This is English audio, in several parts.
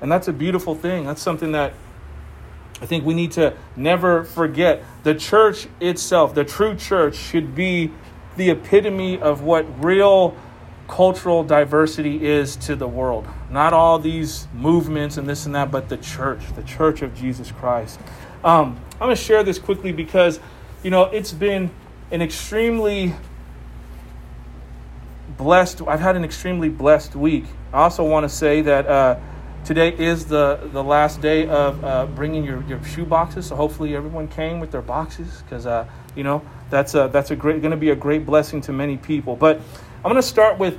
And that's a beautiful thing. That's something that I think we need to never forget. The church itself, the true church, should be the epitome of what real cultural diversity is to the world. Not all these movements and this and that, but the church, the church of Jesus Christ. Um, I'm going to share this quickly because, you know, it's been an extremely blessed, I've had an extremely blessed week. I also want to say that uh, today is the, the last day of uh, bringing your, your shoe boxes. So hopefully everyone came with their boxes because, uh, you know, that's a, that's a great, going to be a great blessing to many people. But I'm going to start with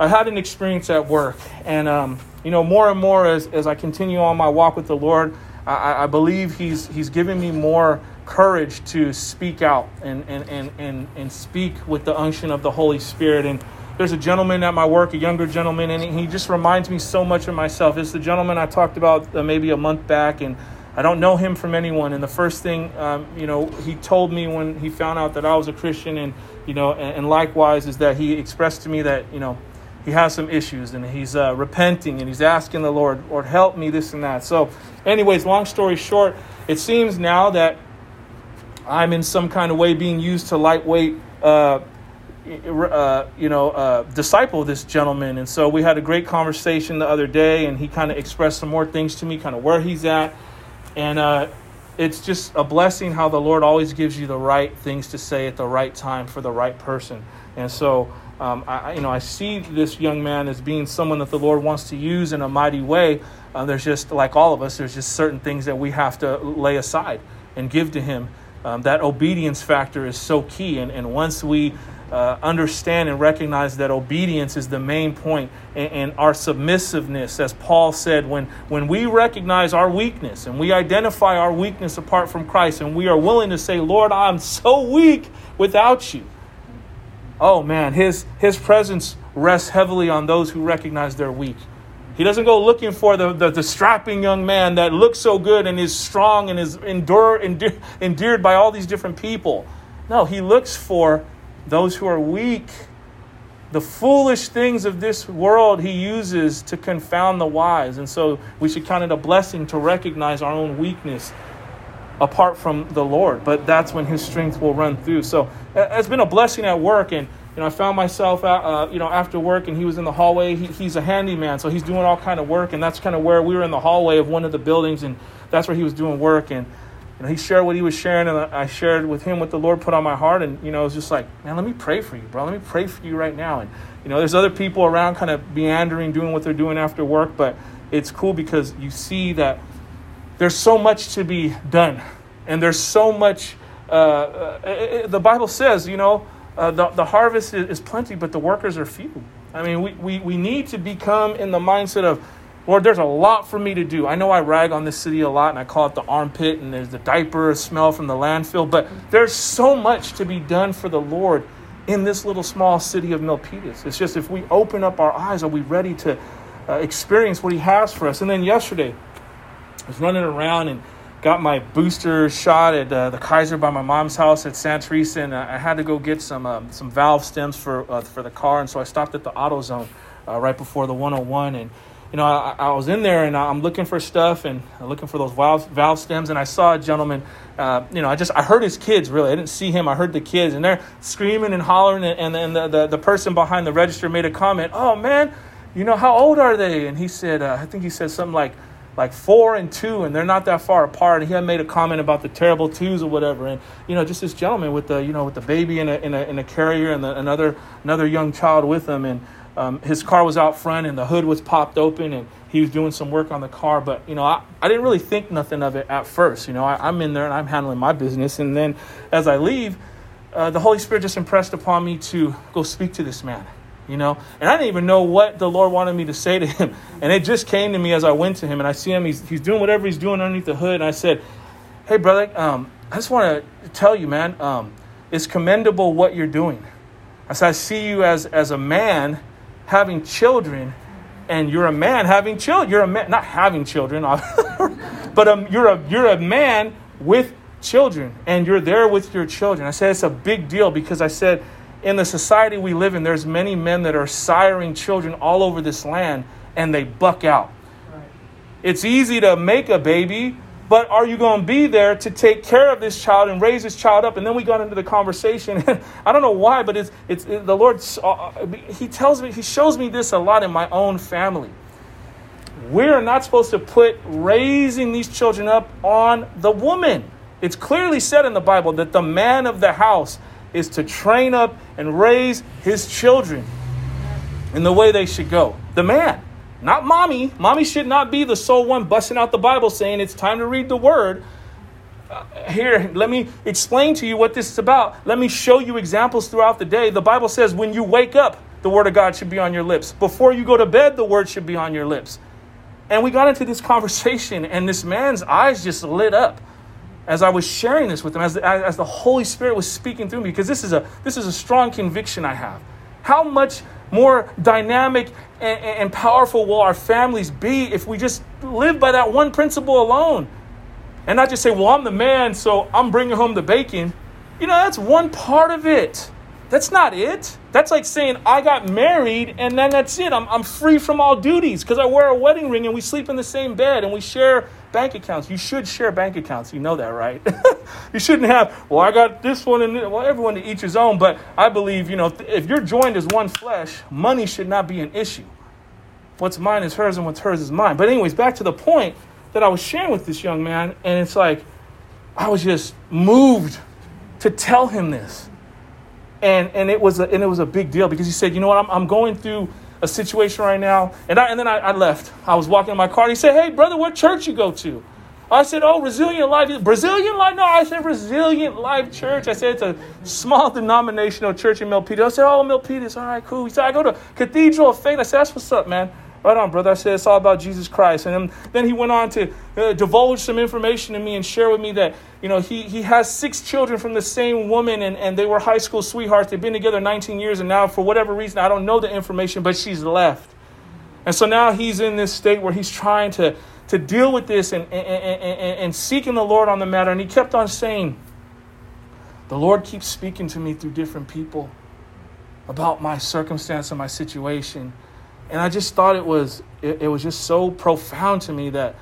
I had an experience at work, and um, you know, more and more as, as I continue on my walk with the Lord, I, I believe He's He's given me more courage to speak out and, and, and, and, and speak with the unction of the Holy Spirit. And there's a gentleman at my work, a younger gentleman, and he just reminds me so much of myself. It's the gentleman I talked about uh, maybe a month back, and I don't know him from anyone. And the first thing, um, you know, he told me when he found out that I was a Christian, and you know, and, and likewise, is that he expressed to me that you know he has some issues and he's uh, repenting and he's asking the Lord, Lord, help me, this and that. So, anyways, long story short, it seems now that I'm in some kind of way being used to lightweight, uh, uh, you know, uh, disciple this gentleman. And so we had a great conversation the other day, and he kind of expressed some more things to me, kind of where he's at. And uh, it's just a blessing how the Lord always gives you the right things to say at the right time for the right person. And so um, I, you know, I see this young man as being someone that the Lord wants to use in a mighty way. Uh, there's just, like all of us, there's just certain things that we have to lay aside and give to Him. Um, that obedience factor is so key. And, and once we uh, understand and recognize that obedience is the main point and, and, our submissiveness, as Paul said, when, when we recognize our weakness and we identify our weakness apart from Christ and we are willing to say, Lord, I'm so weak without you oh man, his, his presence rests heavily on those who recognize they're weak. He doesn't go looking for the, the, the, strapping young man that looks so good and is strong and is endure, endeared, endeared by all these different people. No, he looks for those who are weak. The foolish things of this world he uses to confound the wise. And so we should count it a blessing to recognize our own weakness apart from the Lord. But that's when His strength will run through. So it's been a blessing at work, and you know I found myself out, uh, you know after work, and he was in the hallway. He, he's a handyman, so he's doing all kind of work, and that's kind of where we were in the hallway of one of the buildings, and that's where he was doing work, and. You know, he shared what he was sharing, and I shared with him what the Lord put on my heart. And you know, it was just like, man, let me pray for you, bro. Let me pray for you right now. And you know, there's other people around, kind of meandering, doing what they're doing after work. But it's cool because you see that there's so much to be done and there's so much, uh, uh, the Bible says, you know, uh, the, the harvest is, is, plenty, but the workers are few. I mean, we, we, we need to become in the mindset of, Lord, there's a lot for me to do. I know I rag on this city a lot and I call it the armpit and there's the diaper smell from the landfill, but there's so much to be done for the Lord in this little small city of Milpitas. It's just if we open up our eyes, are we ready to uh, experience what He has for us? And then yesterday, I was running around and got my booster shot at uh, the Kaiser by my mom's house at Santa Teresa, and I had to go get some um, some valve stems for uh, for the car, and so I stopped at the AutoZone uh, right before the 101, and you know I, I, was in there and I'm looking for stuff and looking for those valve valve stems, and I saw a gentleman. Uh, you know, I just I heard his kids really. I didn't see him. I heard the kids, and they're screaming and hollering, and, and, the, the the person behind the register made a comment. Oh man, you know how old are they? And he said, uh, I think he said something like like four and two, and they're not that far apart. And he had made a comment about the terrible twos or whatever, and you know, just this gentleman with the you know with the baby in a in a, in a carrier and the, another another young child with him, and um, his car was out front and the hood was popped open, and he was doing some work on the car. But you know, I, I didn't really think nothing of it at first. You know, I, I'm in there and I'm handling my business, and then as I leave, uh, the Holy Spirit just impressed upon me to go speak to this man you know and i didn't even know what the lord wanted me to say to him and it just came to me as i went to him and i see him he's, he's doing whatever he's doing underneath the hood and i said hey brother um, i just want to tell you man um, it's commendable what you're doing i said i see you as as a man having children and you're a man having children you're a man not having children but um, you're a you're a man with children and you're there with your children i said it's a big deal because i said in the society we live in, there's many men that are siring children all over this land and they buck out. It's easy to make a baby, but are you going to be there to take care of this child and raise this child up? And then we got into the conversation. I don't know why, but it's, it's it, the Lord, uh, He tells me, He shows me this a lot in my own family. We're not supposed to put raising these children up on the woman. It's clearly said in the Bible that the man of the house is to train up and raise his children in the way they should go. The man, not mommy. Mommy should not be the sole one busting out the Bible saying it's time to read the word. Uh, here, let me explain to you what this is about. Let me show you examples throughout the day. The Bible says when you wake up, the word of God should be on your lips. Before you go to bed, the word should be on your lips. And we got into this conversation, and this man's eyes just lit up as I was sharing this with him, as the, as the Holy Spirit was speaking through me, because this is a this is a strong conviction I have. How much more dynamic and, and powerful will our families be if we just live by that one principle alone, and not just say, "Well, I'm the man, so I'm bringing home the bacon." You know, that's one part of it. That's not it. That's like saying I got married and then that's it. I'm, I'm free from all duties because I wear a wedding ring and we sleep in the same bed and we share bank accounts. You should share bank accounts. You know that, right? you shouldn't have, well, I got this one and well, everyone to each his own. But I believe, you know, if you're joined as one flesh, money should not be an issue. What's mine is hers and what's hers is mine. But, anyways, back to the point that I was sharing with this young man. And it's like, I was just moved to tell him this and and it was a, and it was a big deal because he said, you know what, I'm, I'm going through a situation right now, and I, and then I, I left. I was walking in my car. And he said, hey brother, what church you go to? I said, oh, Resilient Life. Brazilian Life? No, I said Resilient Life Church. I said it's a small denominational church in Milpitas. I said, oh, Milpitas. All right, cool. He said, I go to Cathedral of Faith. I said, that's what's up, man. Right on, brother. I said it's all about Jesus Christ. And then, he went on to uh, divulge some information to me and share with me that, you know, he, he has six children from the same woman and, and they were high school sweethearts. They've been together 19 years and now, for whatever reason, I don't know the information, but she's left. And so now he's in this state where he's trying to, to deal with this and, and, and, and seeking the Lord on the matter. And he kept on saying, The Lord keeps speaking to me through different people about my circumstance and my situation and I just thought it was it, it was just so profound to me that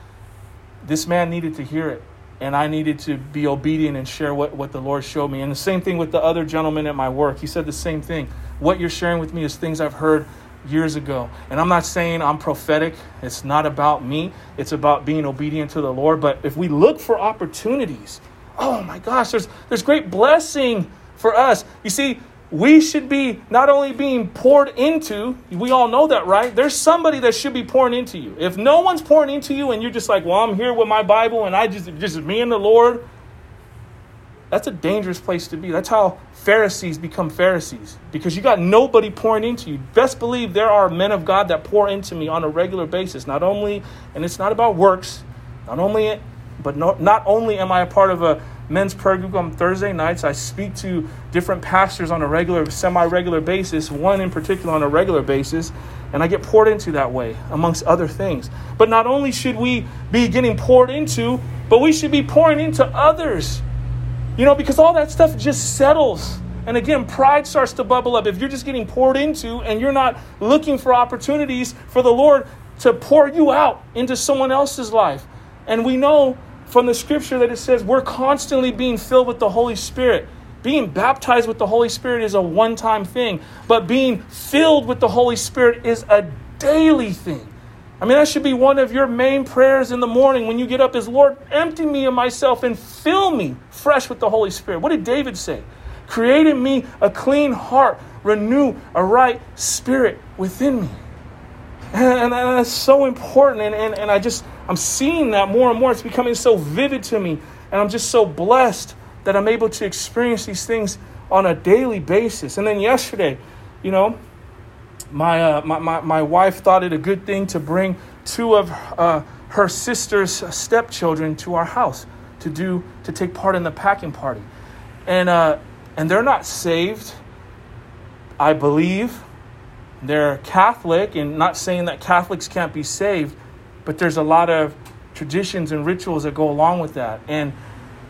this man needed to hear it and I needed to be obedient and share what, what the Lord showed me. And the same thing with the other gentleman at my work. He said the same thing. What you're sharing with me is things I've heard years ago. And I'm not saying I'm prophetic. It's not about me. It's about being obedient to the Lord. But if we look for opportunities, oh my gosh, there's there's great blessing for us. You see, we should be not only being poured into, we all know that, right? There's somebody that should be pouring into you. If no one's pouring into you and you're just like, well, I'm here with my Bible and I just, just me and the Lord, that's a dangerous place to be. That's how Pharisees become Pharisees because you got nobody pouring into you. Best believe there are men of God that pour into me on a regular basis. Not only, and it's not about works, not only, but not, not only am I a part of a men's prayer group on Thursday nights. I speak to different pastors on a regular, semi regular basis, one in particular on a regular basis, and I get poured into that way, amongst other things. But not only should we be getting poured into, but we should be pouring into others. You know, because all that stuff just settles. And again, pride starts to bubble up. If you're just getting poured into and you're not looking for opportunities for the Lord to pour you out into someone else's life. And we know from the scripture that it says we're constantly being filled with the Holy Spirit. Being baptized with the Holy Spirit is a one time thing, but being filled with the Holy Spirit is a daily thing. I mean, that should be one of your main prayers in the morning when you get up is, Lord, empty me of myself and fill me fresh with the Holy Spirit. What did David say? Create in me a clean heart, renew a right spirit within me. And, and that's so important. And, and, and I just, I'm seeing that more and more. It's becoming so vivid to me. And I'm just so blessed that I'm able to experience these things on a daily basis. And then yesterday, you know, my, uh, my, my, my wife thought it a good thing to bring two of uh, her sister's stepchildren to our house to do to take part in the packing party. And, uh, and they're not saved, I believe. They're Catholic, and not saying that Catholics can't be saved, but there's a lot of traditions and rituals that go along with that. And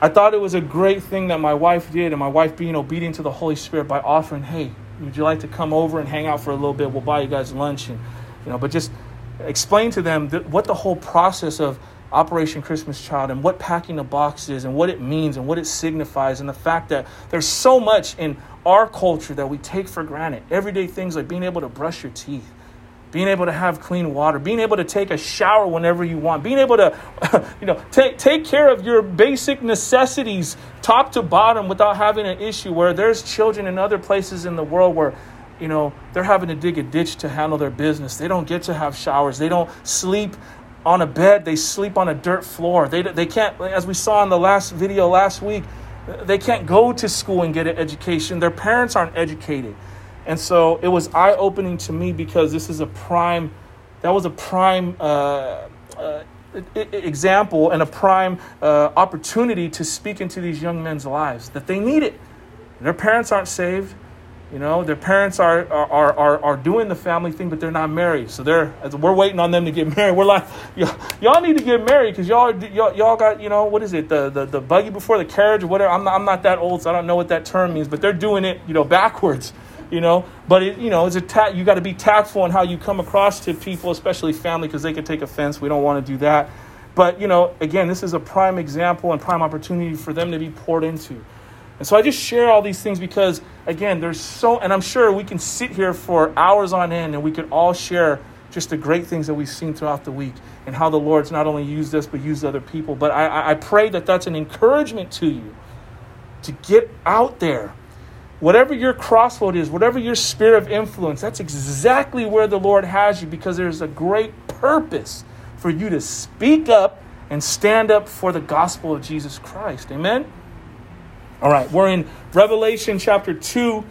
I thought it was a great thing that my wife did, and my wife being obedient to the Holy Spirit by offering, hey, would you like to come over and hang out for a little bit? We'll buy you guys lunch, and you know, but just explain to them th- what the whole process of Operation Christmas Child and what packing a box is and what it means and what it signifies and the fact that there's so much in our culture that we take for granted. Everyday things like being able to brush your teeth, being able to have clean water, being able to take a shower whenever you want, being able to, you know, take take care of your basic necessities top to bottom without having an issue. Where there's children in other places in the world where, you know, they're having to dig a ditch to handle their business. They don't get to have showers. They don't sleep on a bed. They sleep on a dirt floor. They they can't, as we saw in the last video last week, they can't go to school and get an education. Their parents aren't educated. And so it was eye opening to me because this is a prime, that was a prime uh, uh, example and a prime uh, opportunity to speak into these young men's lives that they need it. Their parents aren't saved. You know, their parents are, are, are, are doing the family thing, but they're not married. So they're, we're waiting on them to get married. We're like, y'all need to get married because y'all, y'all, y'all got, you know, what is it? The, the, the buggy before the carriage or whatever. I'm not, I'm not that old, so I don't know what that term means, but they're doing it, you know, backwards you know? But it, you know it's a ta- you got to be tactful in how you come across to people especially family because they can take offense. We don't want to do that. But you know again this is a prime example and prime opportunity for them to be poured into. And so i just share all these things because again there's so and i'm sure we can sit here for hours on end and we could all share just the great things that we've seen throughout the week and how the lord's not only used us but used other people. But i, I pray that that's an encouragement to you to get out there Whatever your crossroad is, whatever your sphere of influence, that's exactly where the Lord has you because there's a great purpose for you to speak up and stand up for the gospel of Jesus Christ. Amen? All right, we're in Revelation chapter 2,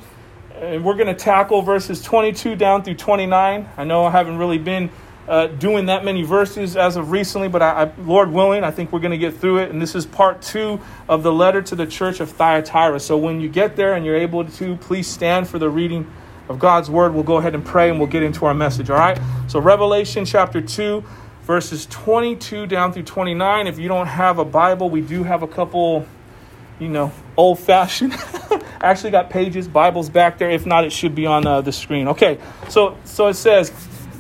and we're going to tackle verses 22 down through 29. I know I haven't really been uh, doing that many verses as of recently, but I, I, Lord willing, I think we're going to get through it. And this is part two of the letter to the church of Thyatira. So when you get there and you're able to, please stand for the reading of God's word. We'll go ahead and pray and we'll get into our message, all right? So, Revelation chapter 2, verses 22 down through 29. If you don't have a Bible, we do have a couple, you know, old fashioned. Actually, got pages, Bibles back there. If not, it should be on uh, the screen. Okay, so so it says,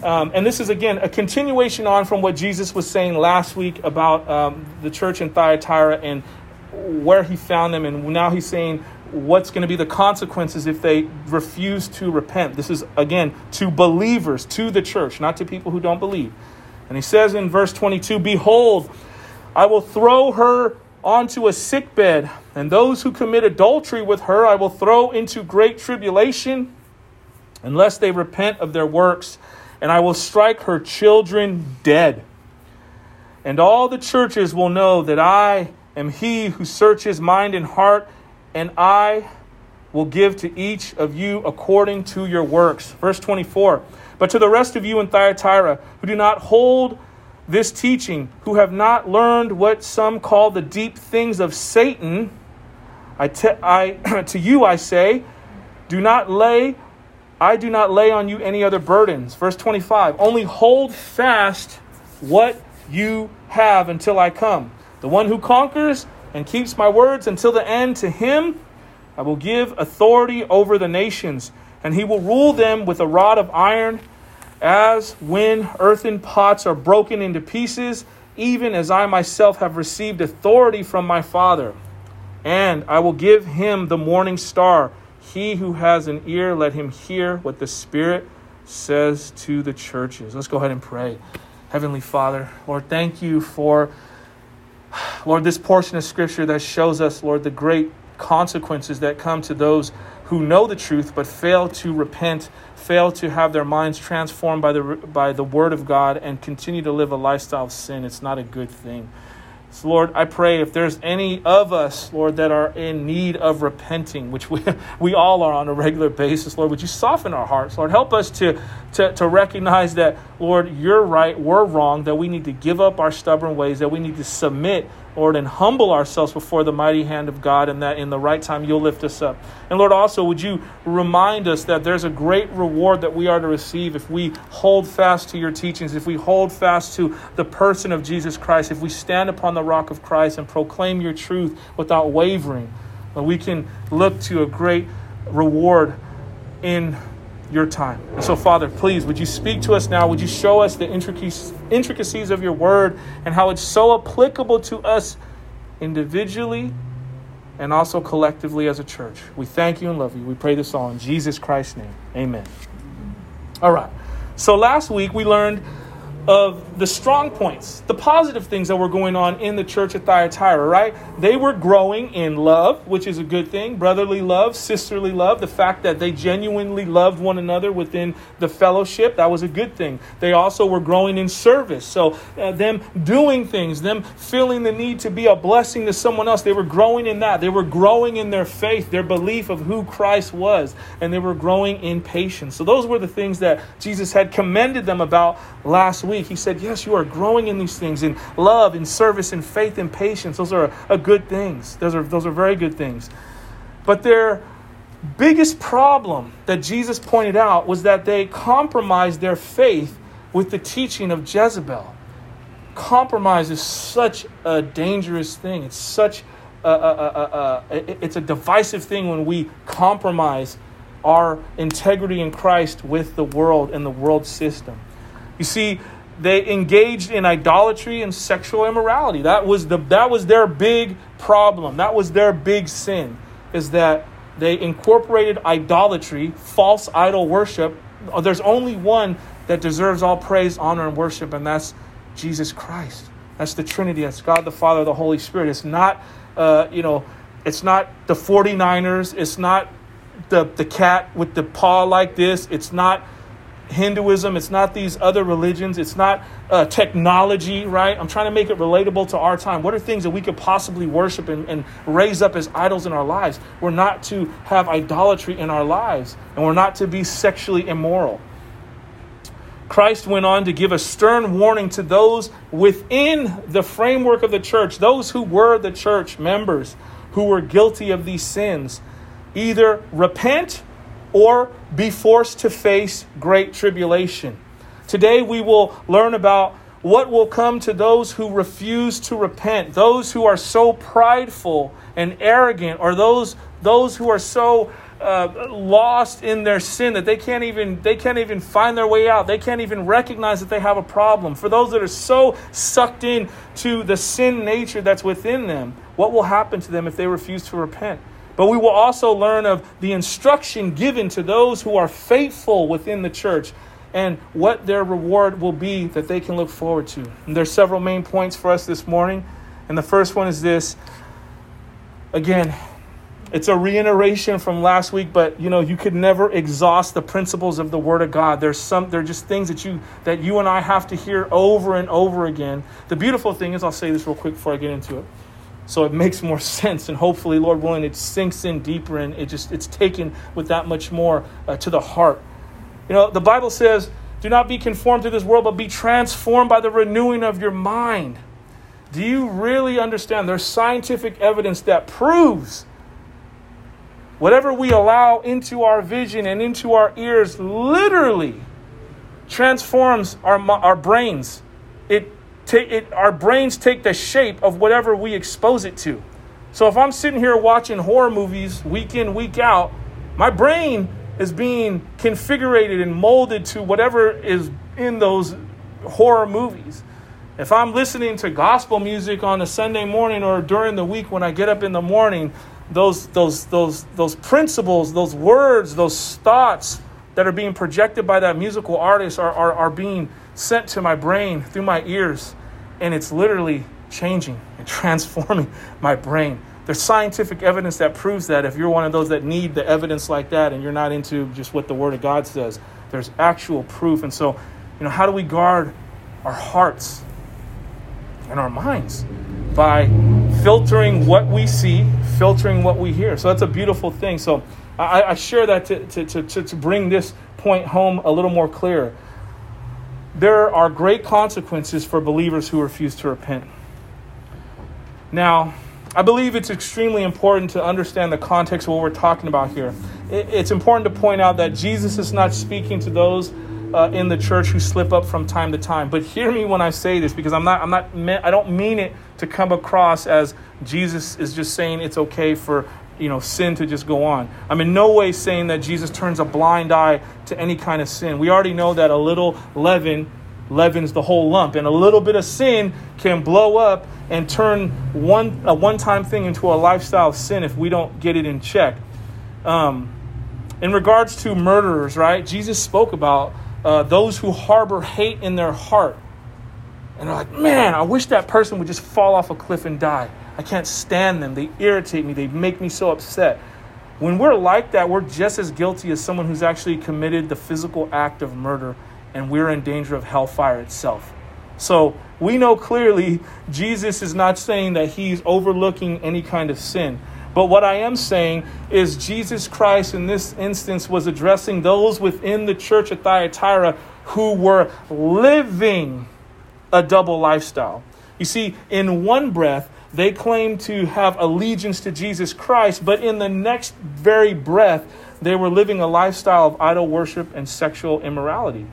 um, and this is, again, a continuation on from what Jesus was saying last week about um, the church in Thyatira and where he found them. And now he's saying what's going to be the consequences if they refuse to repent. This is, again, to believers, to the church, not to people who don't believe. And he says in verse 22 Behold, I will throw her onto a sickbed, and those who commit adultery with her I will throw into great tribulation unless they repent of their works and I will strike her children dead. And all the churches will know that I am he who searches mind and heart, and I will give to each of you according to your works. Verse 24. But to the rest of you in Thyatira who do not hold this teaching, who have not learned what some call the deep things of Satan, I, te- I to you I say, do not lay I do not lay on you any other burdens. Verse 25 Only hold fast what you have until I come. The one who conquers and keeps my words until the end, to him I will give authority over the nations, and he will rule them with a rod of iron, as when earthen pots are broken into pieces, even as I myself have received authority from my Father. And I will give him the morning star. He who has an ear, let him hear what the Spirit says to the churches. Let's go ahead and pray. Heavenly Father, Lord, thank you for, Lord, this portion of Scripture that shows us, Lord, the great consequences that come to those who know the truth but fail to repent, fail to have their minds transformed by the, by the Word of God, and continue to live a lifestyle of sin. It's not a good thing. So, Lord, I pray if there's any of us, Lord, that are in need of repenting, which we, we all are on a regular basis, Lord, would you soften our hearts? Lord, help us to, to, to recognize that, Lord, you're right, we're wrong, that we need to give up our stubborn ways, that we need to submit Lord, and humble ourselves before the mighty hand of God, and that in the right time you'll lift us up. And Lord, also, would you remind us that there's a great reward that we are to receive if we hold fast to your teachings, if we hold fast to the person of Jesus Christ, if we stand upon the rock of Christ and proclaim your truth without wavering. we can look to a great reward in your time. And so, Father, please, would you speak to us now? Would you show us the intricacies of your word and how it's so applicable to us individually and also collectively as a church? We thank you and love you. We pray this all in Jesus Christ's name. Amen. All right. So, last week we learned of the strong points, the positive things that were going on in the church at Thyatira, right? They were growing in love, which is a good thing, brotherly love, sisterly love, the fact that they genuinely loved one another within the fellowship, that was a good thing. They also were growing in service. So, uh, them doing things, them feeling the need to be a blessing to someone else, they were growing in that. They were growing in their faith, their belief of who Christ was, and they were growing in patience. So, those were the things that Jesus had commended them about last week week, he said, Yes, you are growing in these things in love, in service, in faith, in patience. Those are a good things. Those are, those are very good things. But their biggest problem that Jesus pointed out was that they compromised their faith with the teaching of Jezebel. Compromise is such a dangerous thing. It's such a, a, a, it's a divisive thing when we compromise our integrity in Christ with the world and the world system. You see, they engaged in idolatry and sexual immorality. That was the that was their big problem. That was their big sin is that they incorporated idolatry, false idol worship. There's only one that deserves all praise, honor and worship and that's Jesus Christ. That's the Trinity. That's God the Father, the Holy Spirit. It's not uh, you know, it's not the 49ers, it's not the the cat with the paw like this. It's not Hinduism, it's not these other religions, it's not uh, technology, right? I'm trying to make it relatable to our time. What are things that we could possibly worship and, and raise up as idols in our lives? We're not to have idolatry in our lives, and we're not to be sexually immoral. Christ went on to give a stern warning to those within the framework of the church, those who were the church members who were guilty of these sins. Either repent or be forced to face great tribulation. Today we will learn about what will come to those who refuse to repent, those who are so prideful and arrogant, or those, those who are so uh, lost in their sin that they can't even they can't even find their way out. They can't even recognize that they have a problem. For those that are so sucked in to the sin nature that's within them, what will happen to them if they refuse to repent? But we will also learn of the instruction given to those who are faithful within the church and what their reward will be that they can look forward to. And there's several main points for us this morning. And the first one is this. Again, it's a reiteration from last week, but you know, you could never exhaust the principles of the Word of God. There's some they're just things that you that you and I have to hear over and over again. The beautiful thing is, I'll say this real quick before I get into it so it makes more sense and hopefully lord willing it sinks in deeper and it just it's taken with that much more uh, to the heart. You know the bible says do not be conformed to this world but be transformed by the renewing of your mind. Do you really understand? There's scientific evidence that proves whatever we allow into our vision and into our ears literally transforms our, our brains. It take it, our brains take the shape of whatever we expose it to. So if I'm sitting here watching horror movies week in, week out, my brain is being configured and molded to whatever is in those horror movies. If I'm listening to gospel music on a Sunday morning or during the week when I get up in the morning, those, those, those, those principles, those words, those thoughts that are being projected by that musical artist are, are, are being sent to my brain through my ears, and it's literally changing and transforming my brain. There's scientific evidence that proves that if you're one of those that need the evidence like that and you're not into just what the Word of God says, there's actual proof. And so, you know, how do we guard our hearts and our minds? By filtering what we see, filtering what we hear. So that's a beautiful thing. So I, I share that to, to, to, to bring this point home a little more clear there are great consequences for believers who refuse to repent. Now, I believe it's extremely important to understand the context of what we're talking about here. It's important to point out that Jesus is not speaking to those uh, in the church who slip up from time to time. But hear me when I say this, because I'm not, I'm not, I don't mean it to come across as Jesus is just saying it's okay for you know, sin to just go on. I'm in no way saying that Jesus turns a blind eye to any kind of sin. We already know that a little leaven leavens the whole lump, and a little bit of sin can blow up and turn one a one-time thing into a lifestyle sin if we don't get it in check. Um, in regards to murderers, right? Jesus spoke about uh, those who harbor hate in their heart. And they're like, man, I wish that person would just fall off a cliff and die. I can't stand them. They irritate me. They make me so upset. When we're like that, we're just as guilty as someone who's actually committed the physical act of murder, and we're in danger of hellfire itself. So we know clearly Jesus is not saying that he's overlooking any kind of sin. But what I am saying is Jesus Christ in this instance was addressing those within the church at Thyatira who were living a double lifestyle. You see, in one breath, they claimed to have allegiance to Jesus Christ, but in the next very breath, they were living a lifestyle of idol worship and sexual immorality.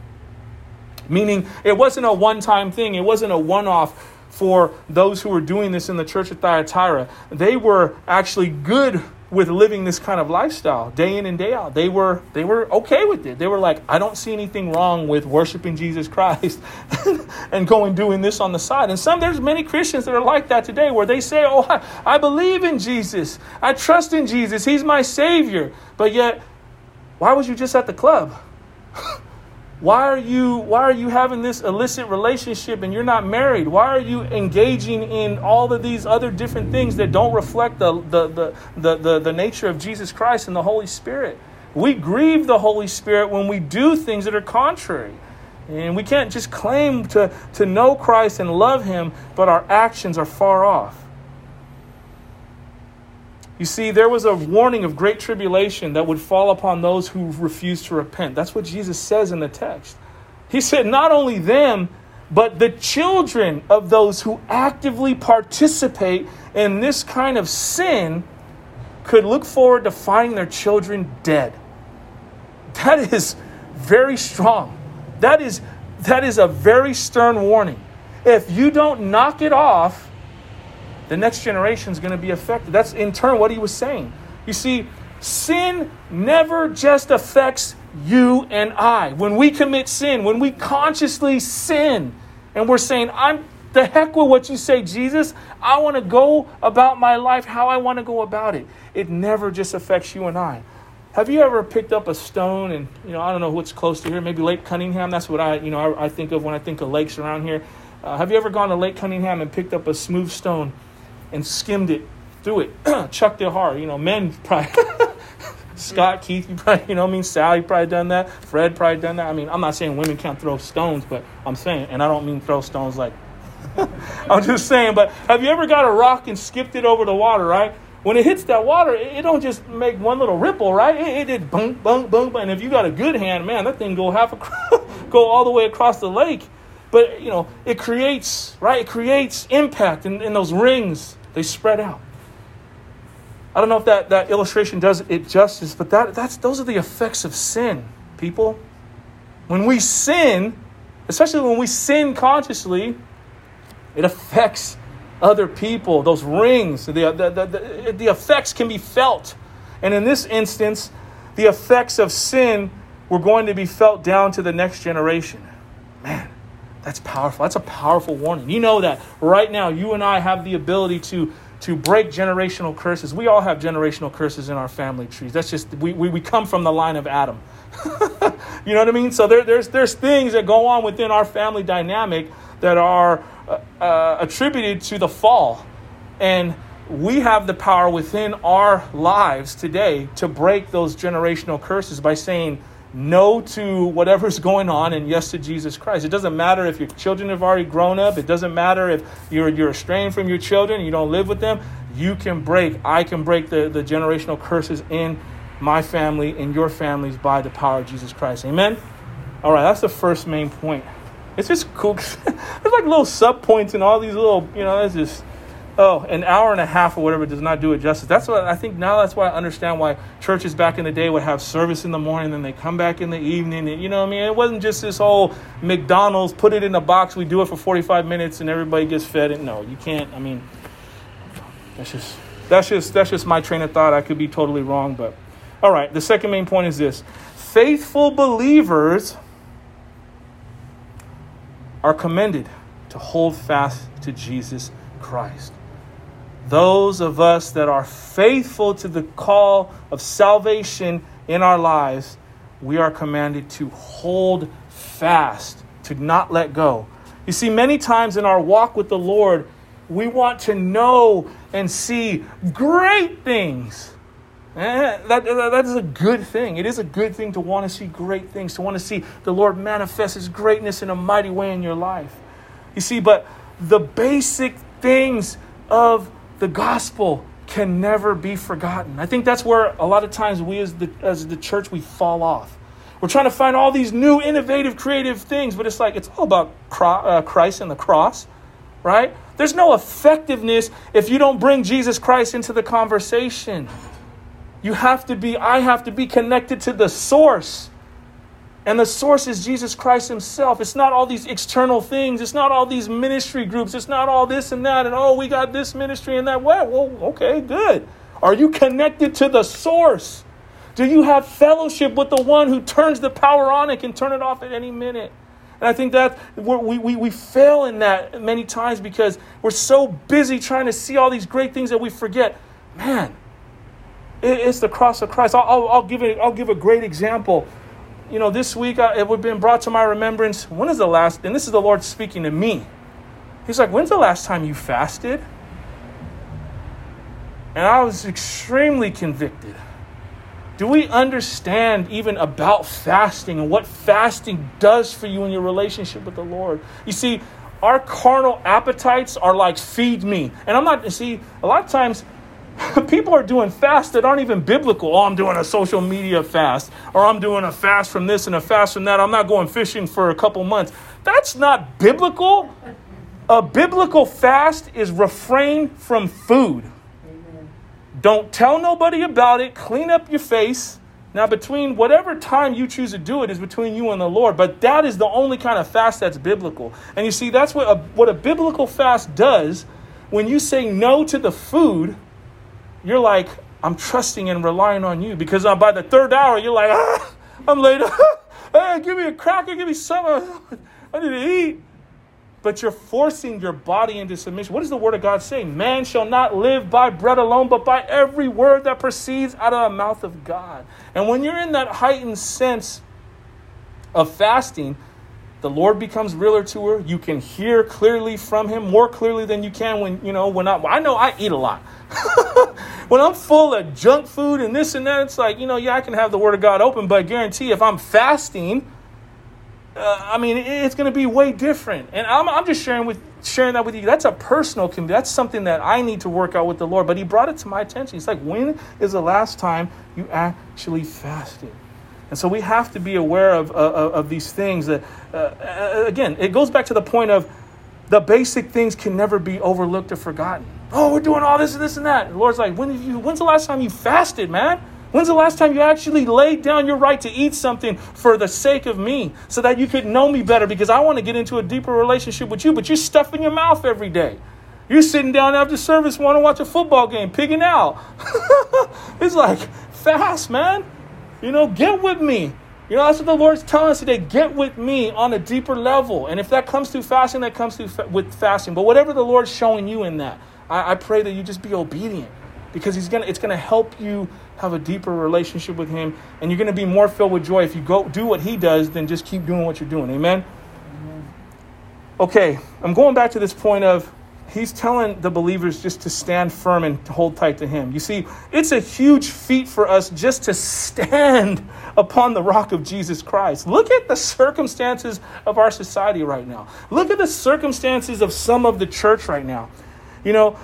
Meaning, it wasn't a one time thing, it wasn't a one off for those who were doing this in the church of Thyatira. They were actually good with living this kind of lifestyle day in and day out. They were they were okay with it. They were like, I don't see anything wrong with worshiping Jesus Christ and going doing this on the side. And some there's many Christians that are like that today where they say, "Oh, I, I believe in Jesus. I trust in Jesus. He's my savior." But yet, why was you just at the club? Why are you why are you having this illicit relationship and you're not married? Why are you engaging in all of these other different things that don't reflect the the, the, the, the, the nature of Jesus Christ and the Holy Spirit? We grieve the Holy Spirit when we do things that are contrary. And we can't just claim to, to know Christ and love Him, but our actions are far off. You see, there was a warning of great tribulation that would fall upon those who refused to repent. That's what Jesus says in the text. He said, not only them, but the children of those who actively participate in this kind of sin could look forward to finding their children dead. That is very strong. That is, that is a very stern warning. If you don't knock it off, the next generation is going to be affected. That's in turn what he was saying. You see, sin never just affects you and I. When we commit sin, when we consciously sin, and we're saying, I'm the heck with what you say, Jesus. I want to go about my life how I want to go about it. It never just affects you and I. Have you ever picked up a stone and, you know, I don't know what's close to here, maybe Lake Cunningham? That's what I, you know, I, I think of when I think of lakes around here. Uh, have you ever gone to Lake Cunningham and picked up a smooth stone and skimmed it through it, chucked it hard. You know, men probably. Scott, Keith, you probably, you know, I mean, Sally probably done that. Fred probably done that. I mean, I'm not saying women can't throw stones, but I'm saying, and I don't mean throw stones like, I'm just saying, but have you ever got a rock and skipped it over the water, right? When it hits that water, it, it don't just make one little ripple, right? It, it did boom, boom, boom, and if you got a good hand, man, that thing go half across, go all the way across the lake. But you know, it creates, right? It creates impact in, in those rings they spread out. I don't know if that, that illustration does it justice, but that, that's, those are the effects of sin, people. When we sin, especially when we sin consciously, it affects other people. Those rings, the, the, the, the, the effects can be felt. And in this instance, the effects of sin were going to be felt down to the next generation. Man, that's powerful. That's a powerful warning. You know that right now you and I have the ability to to break generational curses. We all have generational curses in our family trees. That's just we, we, we come from the line of Adam. you know what I mean? So there, there's there's things that go on within our family dynamic that are uh, uh, attributed to the fall, and we have the power within our lives today to break those generational curses by saying no to whatever's going on and yes to Jesus Christ. It doesn't matter if your children have already grown up. It doesn't matter if you're, you're estranged from your children you don't live with them. You can break, I can break the, the generational curses in my family, in your families by the power of Jesus Christ. Amen? All right, that's the first main point. It's just cool. There's like little sub points and all these little, you know, it's just oh, an hour and a half or whatever does not do it justice. That's what I think now that's why I understand why churches back in the day would have service in the morning, then they come back in the evening. And, you know what I mean? It wasn't just this whole McDonald's, put it in a box, we do it for 45 minutes and everybody gets fed. And no, you can't. I mean, that's just That's just that's just my train of thought. I could be totally wrong, but all right. The second main point is this: faithful believers are commended to hold fast to Jesus Christ. Those of us that are faithful to the call of salvation in our lives, we are commanded to hold fast, to not let go. You see, many times in our walk with the Lord, we want to know and see great things. Eh, that, that is a good thing. It is a good thing to want to see great things, to want to see the Lord manifest His greatness in a mighty way in your life. You see, but the basic things of the gospel can never be forgotten. I think that's where a lot of times we as the, as the church, we fall off. We're trying to find all these new, innovative, creative things, but it's like it's all about uh, Christ and the cross, right? There's no effectiveness if you don't bring Jesus Christ into the conversation. You have to be, I have to be connected to the source. And the source is Jesus Christ Himself. It's not all these external things. It's not all these ministry groups. It's not all this and that. And oh, we got this ministry and that. Well, well okay, good. Are you connected to the source? Do you have fellowship with the one who turns the power on and can turn it off at any minute? And I think that we, we, we fail in that many times because we're so busy trying to see all these great things that we forget. Man, it's the cross of Christ. I'll, I'll, I'll give, it, I'll give a great example you know, this week uh, it would have been brought to my remembrance. When is the last, and this is the Lord speaking to me. He's like, When's the last time you fasted? And I was extremely convicted. Do we understand even about fasting and what fasting does for you in your relationship with the Lord? You see, our carnal appetites are like, feed me. And I'm not, see, a lot of times people are doing fasts that aren't even biblical. Oh, I'm doing a social media fast, or I'm doing a fast from this and a fast from that. I'm not going fishing for a couple months. That's not biblical. A biblical fast is refrain from food. Amen. Don't tell nobody about it. Clean up your face. Now, between whatever time you choose to do it is between you and the Lord, but that is the only kind of fast that's biblical. And you see, that's what a, what a biblical fast does. When you say no to the food, you're like, I'm trusting and relying on you because uh, by the third hour, you're like, ah, I'm late. hey, give me a cracker, give me something. I need to eat. But you're forcing your body into submission. What does the Word of God say? Man shall not live by bread alone, but by every word that proceeds out of the mouth of God. And when you're in that heightened sense of fasting, the Lord becomes realer to her. You can hear clearly from Him more clearly than you can when, you know, when I, I know I eat a lot. when I'm full of junk food and this and that, it's like, you know, yeah, I can have the Word of God open, but I guarantee if I'm fasting, uh, I mean, it's going to be way different. And I'm, I'm just sharing with sharing that with you. That's a personal, that's something that I need to work out with the Lord. But He brought it to my attention. He's like, when is the last time you actually fasted? And so we have to be aware of, of, of these things. That, uh, uh, again, it goes back to the point of the basic things can never be overlooked or forgotten. Oh, we're doing all this and this and that. The Lord's like, when you, when's the last time you fasted, man? When's the last time you actually laid down your right to eat something for the sake of me so that you could know me better? Because I want to get into a deeper relationship with you, but you're stuffing your mouth every day. You're sitting down after service, want to watch a football game, pigging out. it's like, fast, man. You know, get with me. You know, that's what the Lord's telling us today. Get with me on a deeper level. And if that comes through fasting, that comes through fa- with fasting. But whatever the Lord's showing you in that, I, I pray that you just be obedient because he's gonna, it's going to help you have a deeper relationship with him. And you're going to be more filled with joy if you go do what he does than just keep doing what you're doing. Amen? Amen. Okay, I'm going back to this point of he's telling the believers just to stand firm and hold tight to him. You see, it's a huge feat for us just to stand upon the rock of Jesus Christ. Look at the circumstances of our society right now. Look at the circumstances of some of the church right now. You know,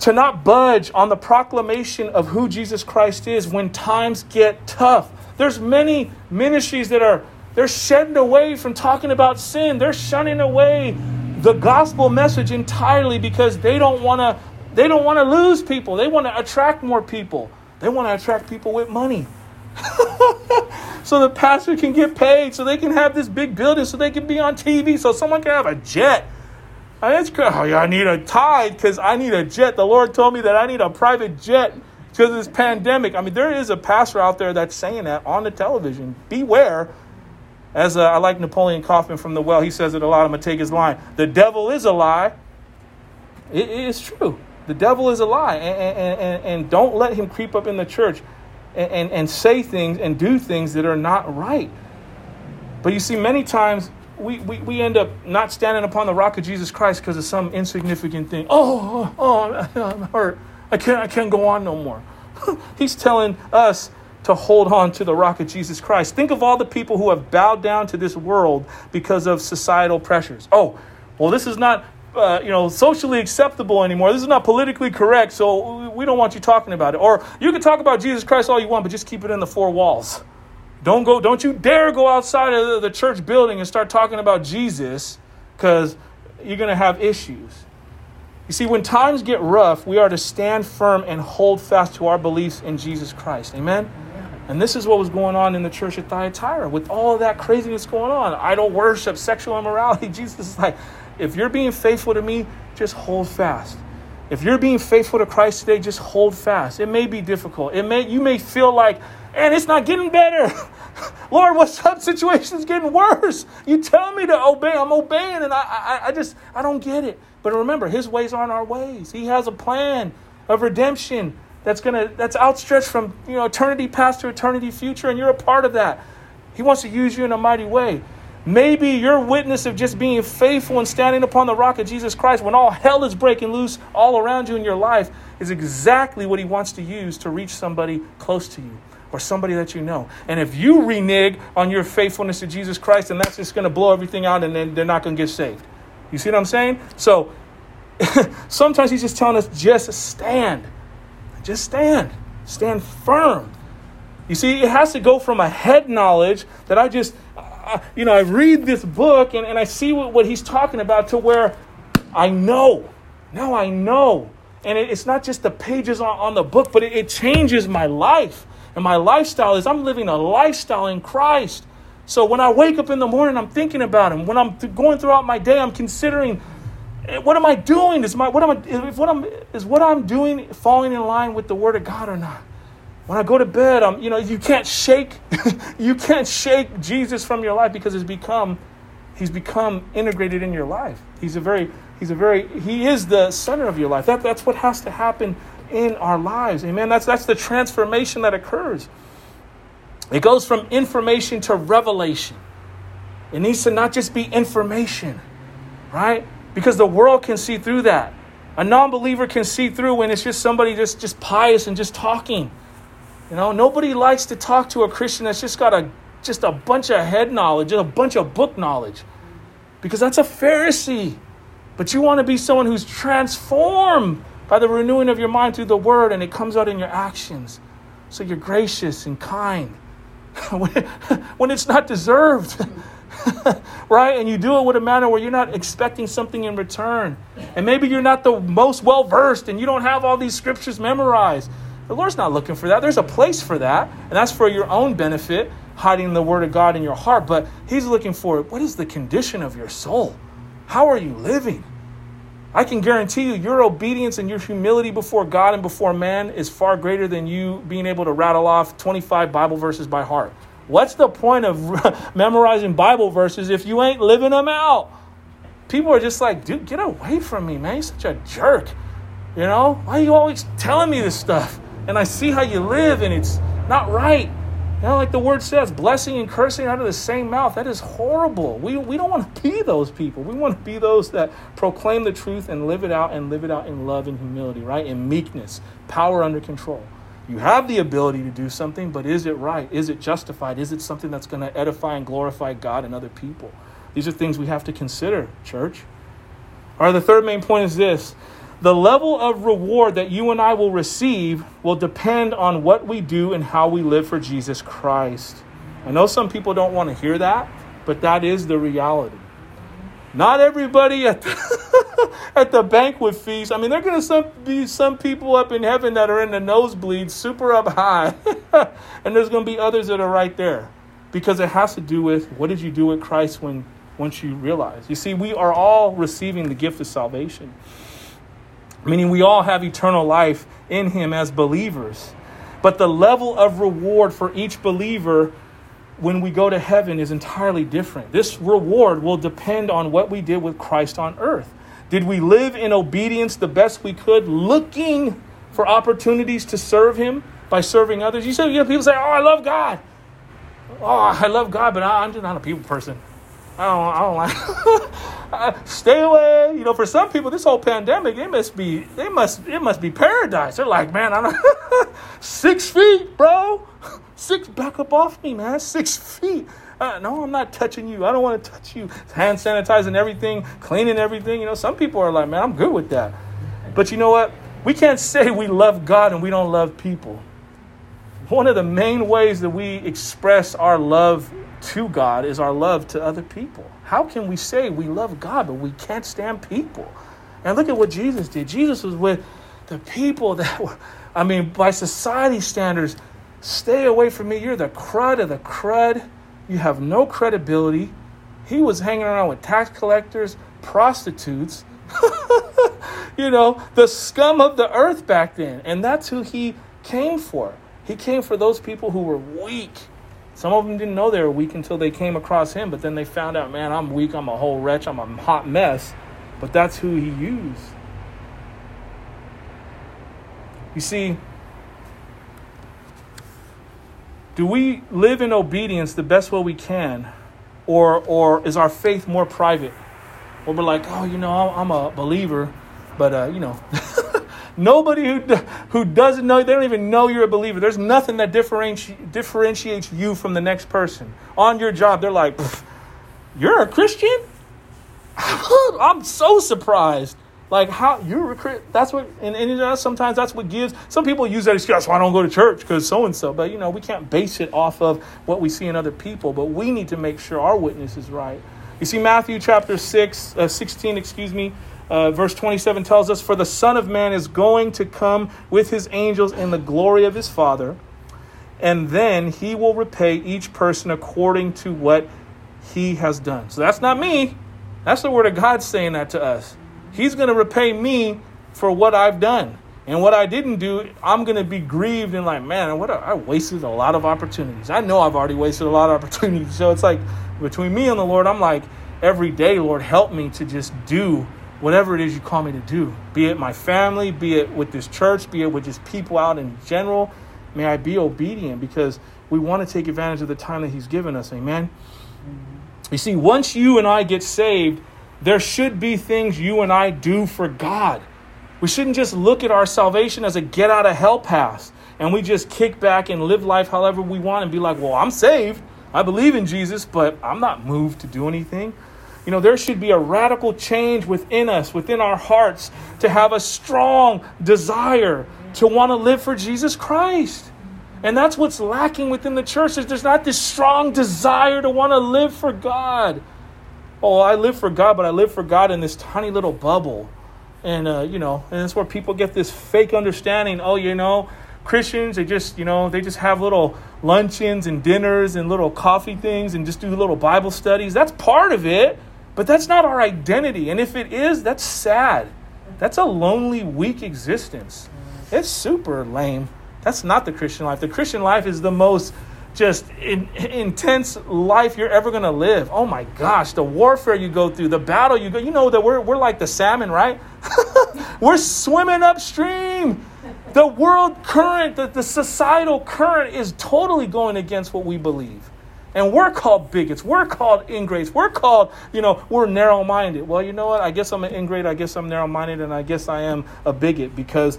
to not budge on the proclamation of who Jesus Christ is when times get tough. There's many ministries that are they're shedding away from talking about sin. They're shunning away the gospel message entirely because they don't want to they don't want to lose people. They want to attract more people. They want to attract people with money. so the pastor can get paid, so they can have this big building, so they can be on TV, so someone can have a jet. Mean, it's crazy. Oh, I need a tithe because I need a jet. The Lord told me that I need a private jet because of this pandemic. I mean, there is a pastor out there that's saying that on the television. Beware. As uh, I like Napoleon Kaufman from The Well, he says it a lot. I'm going to take his line. The devil is a lie. it is true. The devil is a lie. And, and, and, and don't let him creep up in the church and, and, and say things and do things that are not right. But you see, many times we, we, we end up not standing upon the rock of Jesus Christ because of some insignificant thing. Oh, oh, oh I'm hurt. I can't, I can't go on no more. He's telling us to hold on to the rock of Jesus Christ. Think of all the people who have bowed down to this world because of societal pressures. Oh, well, this is not uh, you know socially acceptable anymore. This is not politically correct, so we don't want you talking about it. Or you can talk about Jesus Christ all you want, but just keep it in the four walls. Don't go. Don't you dare go outside of the church building and start talking about Jesus, because you're going to have issues. You see, when times get rough, we are to stand firm and hold fast to our beliefs in Jesus Christ. Amen? And this is what was going on in the church at Thyatira with all of that craziness going on idol worship, sexual immorality. Jesus is like, if you're being faithful to me, just hold fast. If you're being faithful to Christ today, just hold fast. It may be difficult. It may you may feel like, and it's not getting better. Lord, what's up? Situation's getting worse. You tell me to obey. I'm obeying, and I, I, I just I don't get it. But remember, His ways aren't our ways. He has a plan of redemption that's gonna that's outstretched from you know eternity past to eternity future, and you're a part of that. He wants to use you in a mighty way. Maybe your witness of just being faithful and standing upon the rock of Jesus Christ when all hell is breaking loose all around you in your life is exactly what he wants to use to reach somebody close to you or somebody that you know. And if you renege on your faithfulness to Jesus Christ, then that's just going to blow everything out and then they're not going to get saved. You see what I'm saying? So sometimes he's just telling us just stand. Just stand. Stand firm. You see, it has to go from a head knowledge that I just you know, I read this book and, and I see what, what he's talking about to where I know. Now I know. And it, it's not just the pages on, on the book, but it, it changes my life. And my lifestyle is I'm living a lifestyle in Christ. So when I wake up in the morning, I'm thinking about him. When I'm going throughout my day, I'm considering Eh, what am I doing? Is my what am I what I'm is what I'm doing falling in line with the word of God or not? When I go to bed, I'm, you know, you can't shake, you can't shake Jesus from your life because he's become, he's become integrated in your life. He's a very, he's a very, he is the center of your life. That, that's what has to happen in our lives. Amen. That's, that's the transformation that occurs. It goes from information to revelation. It needs to not just be information, right? Because the world can see through that. A non believer can see through when it's just somebody just, just pious and just talking. You know, nobody likes to talk to a Christian that's just got a just a bunch of head knowledge, just a bunch of book knowledge. Because that's a Pharisee. But you want to be someone who's transformed by the renewing of your mind through the word and it comes out in your actions. So you're gracious and kind when it's not deserved. right? And you do it with a manner where you're not expecting something in return. And maybe you're not the most well versed and you don't have all these scriptures memorized. The Lord's not looking for that. There's a place for that, and that's for your own benefit, hiding the Word of God in your heart. But He's looking for what is the condition of your soul? How are you living? I can guarantee you, your obedience and your humility before God and before man is far greater than you being able to rattle off 25 Bible verses by heart. What's the point of memorizing Bible verses if you ain't living them out? People are just like, dude, get away from me, man. You're such a jerk. You know, why are you always telling me this stuff? and I see how you live and it's not right. You know, like the word says, blessing and cursing out of the same mouth. That is horrible. We, we don't want to be those people. We want to be those that proclaim the truth and live it out and live it out in love and humility, right? In meekness, power under control. You have the ability to do something, but is it right? Is it justified? Is it something that's going to edify and glorify God and other people? These are things we have to consider, church. All right, the third main point is this the level of reward that you and I will receive will depend on what we do and how we live for Jesus Christ. I know some people don't want to hear that, but that is the reality. Not everybody at the, at the banquet feast. I mean, there are going to be some people up in heaven that are in the nosebleeds, super up high, and there's going to be others that are right there, because it has to do with what did you do with Christ when once you realize. You see, we are all receiving the gift of salvation, meaning we all have eternal life in Him as believers. But the level of reward for each believer when we go to heaven is entirely different. This reward will depend on what we did with Christ on earth. Did we live in obedience the best we could, looking for opportunities to serve Him by serving others? You say, you know, people say, "Oh, I love God." Oh, I love God, but I'm just not a people person. I don't, I don't like. Stay away. You know, for some people, this whole pandemic, it must be, they must, it must be paradise. They're like, man, I'm six feet, bro. Six, back up off me, man. Six feet. Uh, no, I'm not touching you. I don't want to touch you. Hand sanitizing everything, cleaning everything. You know, some people are like, man, I'm good with that. But you know what? We can't say we love God and we don't love people. One of the main ways that we express our love to God is our love to other people. How can we say we love God, but we can't stand people? And look at what Jesus did. Jesus was with the people that were, I mean, by society standards, stay away from me. You're the crud of the crud. You have no credibility. He was hanging around with tax collectors, prostitutes, you know, the scum of the earth back then. And that's who he came for. He came for those people who were weak some of them didn't know they were weak until they came across him, but then they found out, man, I'm weak, I'm a whole wretch, I'm a hot mess. But that's who he used. You see, do we live in obedience the best way we can? Or, or is our faith more private? Or we're like, oh, you know, I'm a believer, but, uh, you know. Nobody who, who doesn't know, they don't even know you're a believer. There's nothing that differenti- differentiates you from the next person. On your job, they're like, You're a Christian? I'm so surprised. Like, how you recruit? That's what, and, and sometimes that's what gives. Some people use that excuse, that's why I don't go to church, because so and so. But, you know, we can't base it off of what we see in other people, but we need to make sure our witness is right. You see, Matthew chapter 6, uh, 16, excuse me, uh, verse 27 tells us, For the Son of Man is going to come with his angels in the glory of his Father, and then he will repay each person according to what he has done. So that's not me. That's the word of God saying that to us. He's going to repay me for what I've done. And what I didn't do, I'm going to be grieved and like, man, what a, I wasted a lot of opportunities. I know I've already wasted a lot of opportunities. So it's like between me and the Lord, I'm like, every day, Lord, help me to just do whatever it is you call me to do, be it my family, be it with this church, be it with just people out in general. May I be obedient because we want to take advantage of the time that He's given us. Amen. You see, once you and I get saved, there should be things you and I do for God. We shouldn't just look at our salvation as a get out of hell pass and we just kick back and live life however we want and be like, well, I'm saved. I believe in Jesus, but I'm not moved to do anything. You know, there should be a radical change within us, within our hearts, to have a strong desire to want to live for Jesus Christ. And that's what's lacking within the church is there's not this strong desire to want to live for God. Oh, I live for God, but I live for God in this tiny little bubble. And, uh, you know, and that's where people get this fake understanding. Oh, you know, Christians, they just, you know, they just have little luncheons and dinners and little coffee things and just do little Bible studies. That's part of it. But that's not our identity. And if it is, that's sad. That's a lonely, weak existence. It's super lame. That's not the Christian life. The Christian life is the most just in, intense life you're ever going to live. Oh my gosh, the warfare you go through, the battle you go. You know that we're, we're like the salmon, right? we're swimming upstream. The world current, the, the societal current is totally going against what we believe. And we're called bigots. We're called ingrates. We're called, you know, we're narrow minded. Well, you know what? I guess I'm an ingrate. I guess I'm narrow minded. And I guess I am a bigot because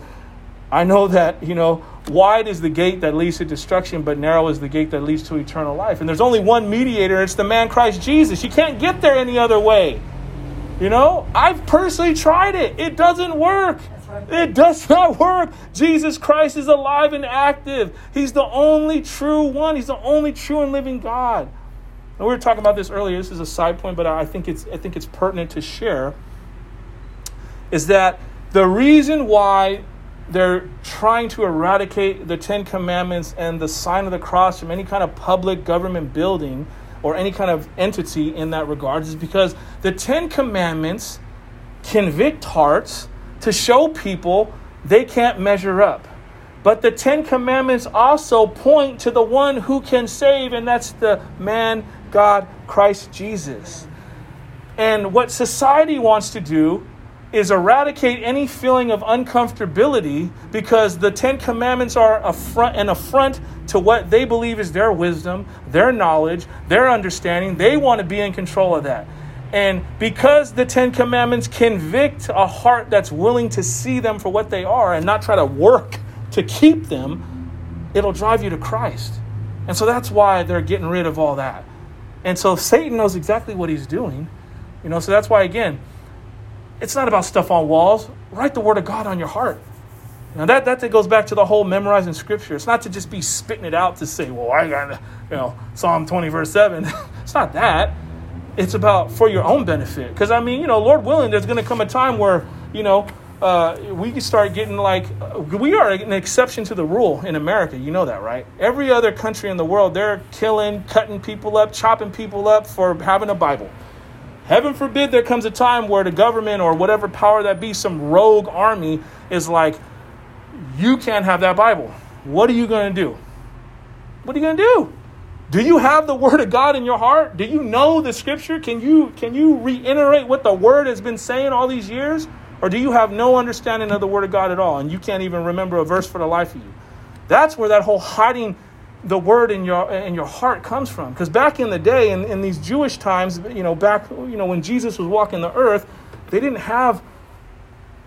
I know that, you know, wide is the gate that leads to destruction, but narrow is the gate that leads to eternal life. And there's only one mediator, and it's the man Christ Jesus. You can't get there any other way. You know, I've personally tried it, it doesn't work. It does not work. Jesus Christ is alive and active. He's the only true one. He's the only true and living God. And we were talking about this earlier. This is a side point, but I think it's I think it's pertinent to share. Is that the reason why they're trying to eradicate the Ten Commandments and the sign of the cross from any kind of public government building or any kind of entity in that regard is because the Ten Commandments convict hearts to show people they can't measure up. But the Ten Commandments also point to the one who can save, and that's the man, God, Christ Jesus. And what society wants to do is eradicate any feeling of uncomfortability because the Ten Commandments are affront, an affront to what they believe is their wisdom, their knowledge, their understanding. They want to be in control of that. And because the Ten Commandments convict a heart that's willing to see them for what they are and not try to work to keep them, it'll drive you to Christ. And so that's why they're getting rid of all that. And so Satan knows exactly what he's doing. You know, so that's why again, it's not about stuff on walls. Write the word of God on your heart. Now that, that goes back to the whole memorizing scripture. It's not to just be spitting it out to say, well, I got, you know, Psalm 20, verse 7. it's not that. It's about for your own benefit. Because, I mean, you know, Lord willing, there's going to come a time where, you know, uh, we can start getting like, we are an exception to the rule in America. You know that, right? Every other country in the world, they're killing, cutting people up, chopping people up for having a Bible. Heaven forbid there comes a time where the government or whatever power that be, some rogue army, is like, you can't have that Bible. What are you going to do? What are you going to do? Do you have the word of God in your heart? Do you know the scripture? Can you can you reiterate what the word has been saying all these years? Or do you have no understanding of the word of God at all and you can't even remember a verse for the life of you? That's where that whole hiding the word in your in your heart comes from. Because back in the day, in, in these Jewish times, you know, back you know when Jesus was walking the earth, they didn't have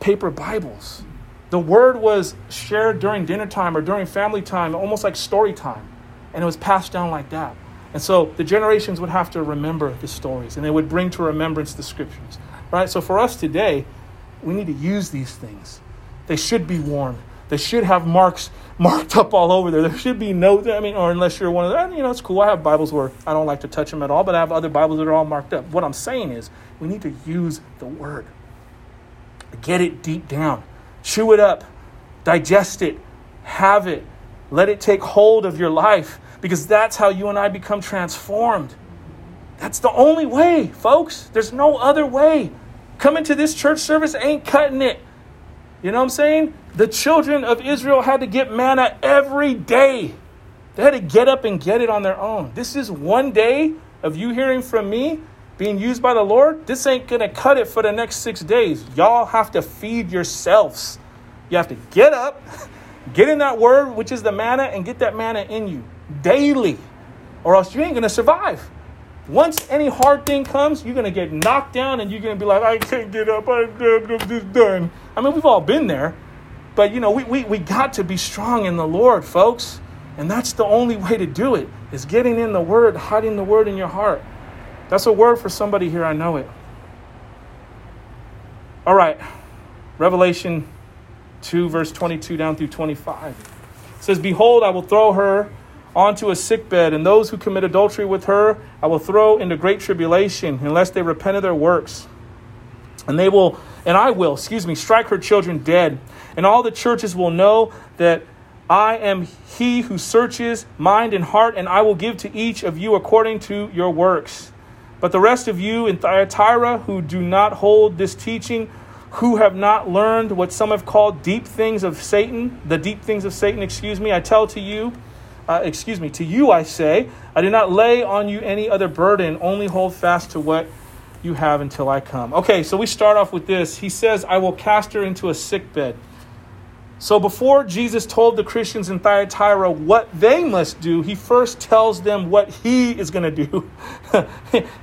paper Bibles. The word was shared during dinner time or during family time, almost like story time, and it was passed down like that. And so the generations would have to remember the stories, and they would bring to remembrance the scriptures. Right. So for us today, we need to use these things. They should be worn. They should have marks marked up all over there. There should be no, I mean, or unless you're one of them, you know, it's cool. I have Bibles where I don't like to touch them at all, but I have other Bibles that are all marked up. What I'm saying is we need to use the Word. Get it deep down, chew it up, digest it, have it, let it take hold of your life because that's how you and I become transformed. That's the only way, folks. There's no other way. Coming to this church service ain't cutting it. You know what I'm saying? The children of Israel had to get manna every day. They had to get up and get it on their own. This is one day of you hearing from me being used by the Lord. This ain't going to cut it for the next six days. Y'all have to feed yourselves. You have to get up, get in that word, which is the manna, and get that manna in you daily, or else you ain't going to survive. Once any hard thing comes, you're going to get knocked down and you're going to be like, I can't get up. I'm just done. I mean, we've all been there. But, you know, we, we, we got to be strong in the Lord, folks. And that's the only way to do it, is getting in the Word, hiding the Word in your heart. That's a word for somebody here. I know it. All right. Revelation 2, verse 22 down through 25. It says, Behold, I will throw her onto a sickbed, and those who commit adultery with her I will throw into great tribulation, unless they repent of their works. And they will, and I will, excuse me, strike her children dead. And all the churches will know that I am he who searches mind and heart, and I will give to each of you according to your works. But the rest of you in Thyatira who do not hold this teaching, who have not learned what some have called deep things of Satan, the deep things of Satan, excuse me, I tell to you, uh, excuse me, to you I say, I do not lay on you any other burden, only hold fast to what you have until I come. Okay, so we start off with this. He says, I will cast her into a sick bed. So before Jesus told the Christians in Thyatira what they must do, he first tells them what he is going to do.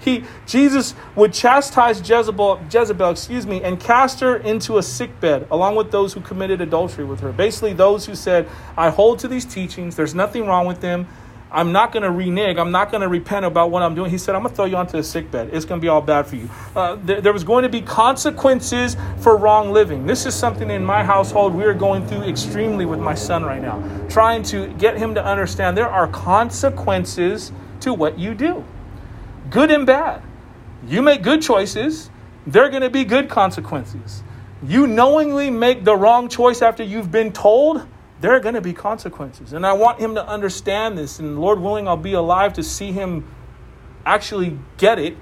he Jesus would chastise Jezebel, Jezebel, excuse me, and cast her into a sick bed along with those who committed adultery with her. Basically those who said, "I hold to these teachings. There's nothing wrong with them. I'm not going to renege. I'm not going to repent about what I'm doing. He said, I'm going to throw you onto a sick bed. It's going to be all bad for you. Uh, th- there was going to be consequences for wrong living. This is something in my household we are going through extremely with my son right now, trying to get him to understand there are consequences to what you do, good and bad. You make good choices, there are going to be good consequences. You knowingly make the wrong choice after you've been told there are going to be consequences. And I want him to understand this. And Lord willing, I'll be alive to see him actually get it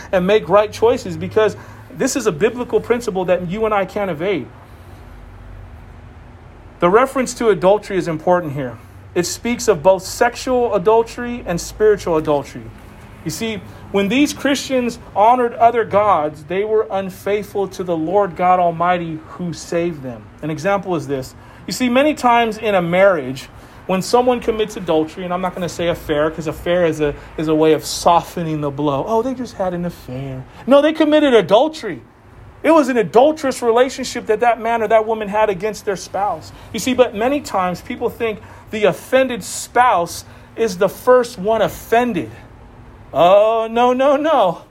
and make right choices because this is a biblical principle that you and I can't evade. The reference to adultery is important here. It speaks of both sexual adultery and spiritual adultery. You see, when these Christians honored other gods, they were unfaithful to the Lord God Almighty who saved them. An example is this. You see, many times in a marriage, when someone commits adultery, and I'm not going to say affair because affair is a, is a way of softening the blow. Oh, they just had an affair. No, they committed adultery. It was an adulterous relationship that that man or that woman had against their spouse. You see, but many times people think the offended spouse is the first one offended. Oh, no, no, no.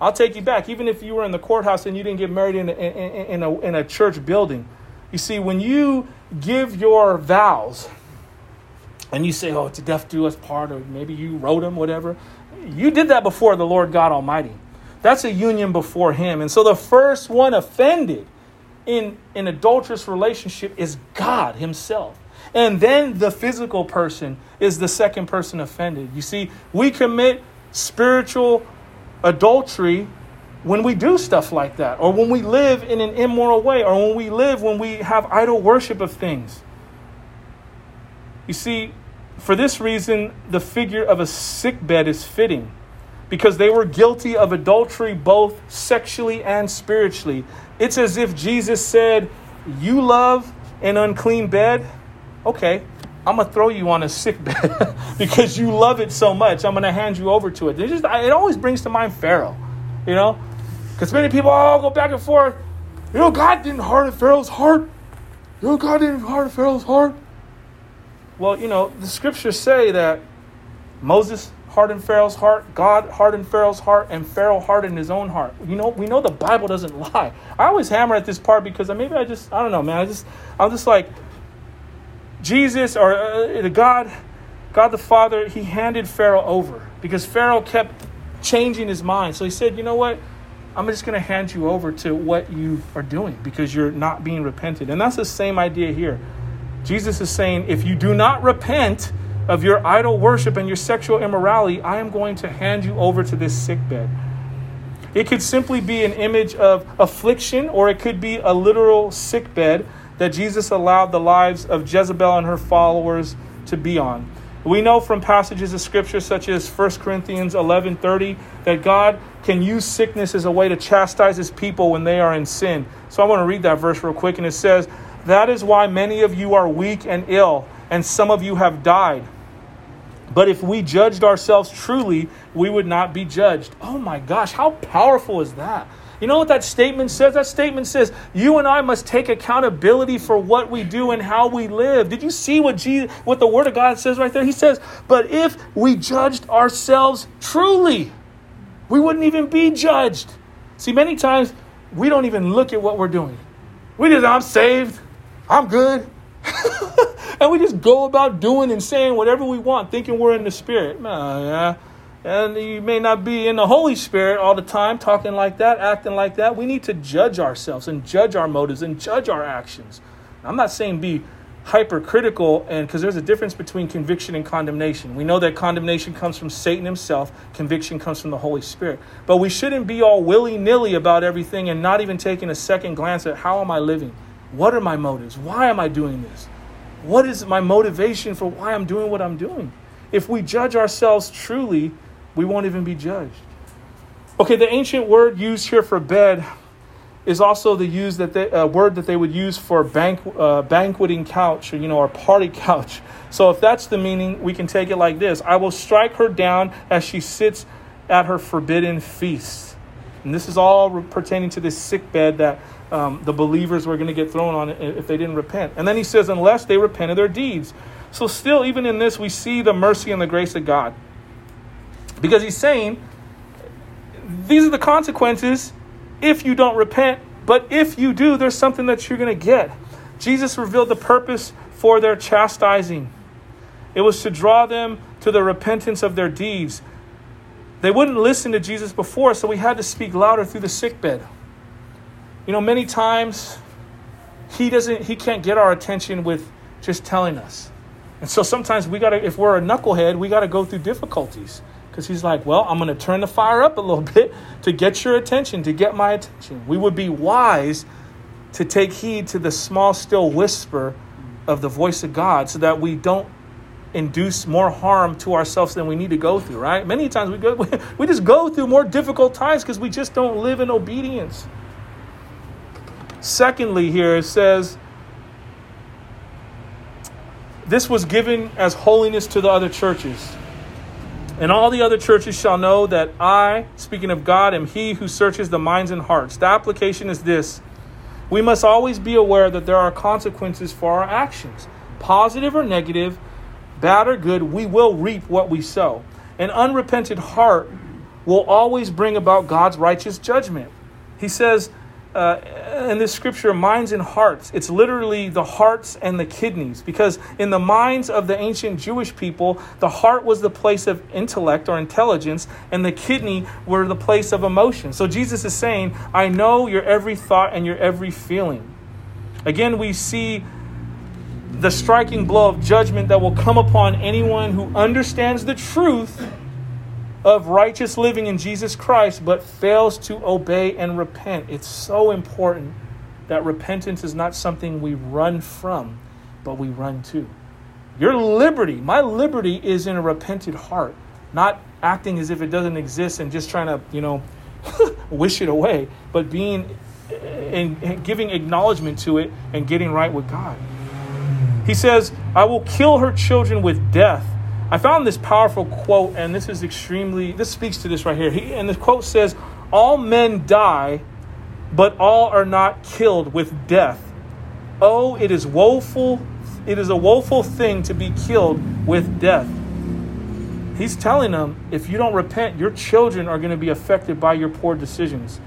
I'll take you back. Even if you were in the courthouse and you didn't get married in a, in, in a, in a church building. You see, when you give your vows, and you say, oh, it's a death do us part, or maybe you wrote them, whatever. You did that before the Lord God Almighty. That's a union before Him. And so the first one offended in an adulterous relationship is God Himself. And then the physical person is the second person offended. You see, we commit spiritual adultery when we do stuff like that, or when we live in an immoral way, or when we live when we have idol worship of things. You see, for this reason, the figure of a sick bed is fitting because they were guilty of adultery both sexually and spiritually. It's as if Jesus said, You love an unclean bed? Okay, I'm to throw you on a sick bed because you love it so much. I'm to hand you over to it. It, just, it always brings to mind Pharaoh, you know? Because many people all go back and forth. You know, God didn't harden Pharaoh's heart. You know, God didn't harden Pharaoh's heart. Well, you know, the scriptures say that Moses hardened Pharaoh's heart, God hardened Pharaoh's heart, and Pharaoh hardened his own heart. You know, we know the Bible doesn't lie. I always hammer at this part because maybe I just, I don't know, man. I just, I'm just like, Jesus or uh, the God, God the Father, he handed Pharaoh over because Pharaoh kept changing his mind. So he said, you know what? I'm just going to hand you over to what you are doing because you're not being repented. And that's the same idea here. Jesus is saying, if you do not repent of your idol worship and your sexual immorality, I am going to hand you over to this sick bed. It could simply be an image of affliction, or it could be a literal sick bed that Jesus allowed the lives of Jezebel and her followers to be on. We know from passages of scripture such as 1 Corinthians 11:30 that God can use sickness as a way to chastise his people when they are in sin. So I want to read that verse real quick and it says, that is why many of you are weak and ill, and some of you have died. But if we judged ourselves truly, we would not be judged. Oh my gosh, how powerful is that? You know what that statement says? That statement says you and I must take accountability for what we do and how we live. Did you see what Jesus, what the Word of God says right there? He says, "But if we judged ourselves truly, we wouldn't even be judged." See, many times we don't even look at what we're doing. We just, I'm saved. I'm good. and we just go about doing and saying whatever we want, thinking we're in the Spirit. Uh, yeah. And you may not be in the Holy Spirit all the time, talking like that, acting like that. We need to judge ourselves and judge our motives and judge our actions. I'm not saying be hypercritical and because there's a difference between conviction and condemnation. We know that condemnation comes from Satan himself, conviction comes from the Holy Spirit. But we shouldn't be all willy-nilly about everything and not even taking a second glance at how am I living? What are my motives? Why am I doing this? What is my motivation for why I'm doing what I'm doing? If we judge ourselves truly, we won't even be judged. Okay, the ancient word used here for bed is also the use that they, uh, word that they would use for bank, uh, banqueting couch or you know or party couch. So if that's the meaning, we can take it like this: I will strike her down as she sits at her forbidden feast. And this is all pertaining to this sick bed that um, the believers were going to get thrown on if they didn't repent. And then he says, unless they repent of their deeds. So, still, even in this, we see the mercy and the grace of God. Because he's saying, these are the consequences if you don't repent. But if you do, there's something that you're going to get. Jesus revealed the purpose for their chastising it was to draw them to the repentance of their deeds. They wouldn't listen to Jesus before, so we had to speak louder through the sickbed. You know, many times he doesn't he can't get our attention with just telling us. And so sometimes we got to if we're a knucklehead, we got to go through difficulties Because he's like, well, I'm going to turn the fire up a little bit to get your attention, to get my attention. We would be wise to take heed to the small, still whisper of the voice of God so that we don't induce more harm to ourselves than we need to go through, right? Many times we go we just go through more difficult times because we just don't live in obedience. Secondly, here it says this was given as holiness to the other churches. And all the other churches shall know that I, speaking of God, am he who searches the minds and hearts. The application is this we must always be aware that there are consequences for our actions, positive or negative, bad or good, we will reap what we sow. An unrepented heart will always bring about God's righteous judgment. He says uh, in this scripture, minds and hearts. It's literally the hearts and the kidneys, because in the minds of the ancient Jewish people, the heart was the place of intellect or intelligence, and the kidney were the place of emotion. So Jesus is saying, I know your every thought and your every feeling. Again, we see the striking blow of judgment that will come upon anyone who understands the truth of righteous living in Jesus Christ but fails to obey and repent. It's so important that repentance is not something we run from, but we run to. Your liberty, my liberty is in a repented heart, not acting as if it doesn't exist and just trying to, you know, wish it away, but being and giving acknowledgement to it and getting right with God. He says, I will kill her children with death. I found this powerful quote, and this is extremely, this speaks to this right here. He, and the quote says, All men die, but all are not killed with death. Oh, it is woeful, it is a woeful thing to be killed with death. He's telling them, if you don't repent, your children are going to be affected by your poor decisions.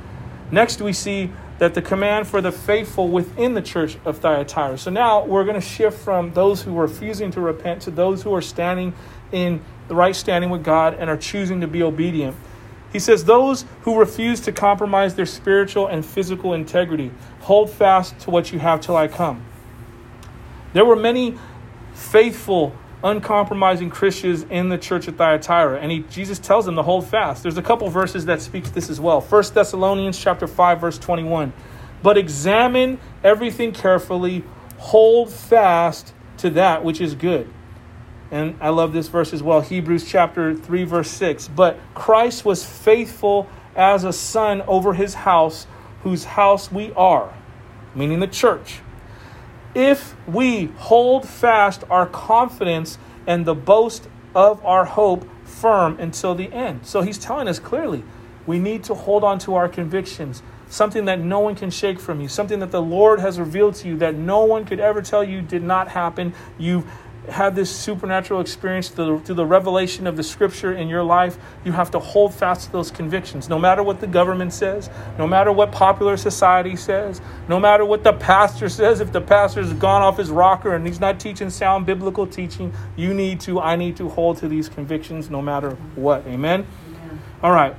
Next, we see that the command for the faithful within the church of Thyatira. So now we're going to shift from those who are refusing to repent to those who are standing in the right standing with God and are choosing to be obedient. He says, Those who refuse to compromise their spiritual and physical integrity, hold fast to what you have till I come. There were many faithful uncompromising Christians in the church of Thyatira. And he, Jesus tells them to hold fast. There's a couple verses that speak to this as well. 1 Thessalonians chapter 5, verse 21. But examine everything carefully, hold fast to that which is good. And I love this verse as well. Hebrews chapter 3, verse 6. But Christ was faithful as a son over his house, whose house we are, meaning the church if we hold fast our confidence and the boast of our hope firm until the end. So he's telling us clearly we need to hold on to our convictions, something that no one can shake from you, something that the Lord has revealed to you that no one could ever tell you did not happen. You've have this supernatural experience through, through the revelation of the scripture in your life, you have to hold fast to those convictions. No matter what the government says, no matter what popular society says, no matter what the pastor says, if the pastor's gone off his rocker and he's not teaching sound biblical teaching, you need to, I need to hold to these convictions no matter what. Amen? Amen. All right.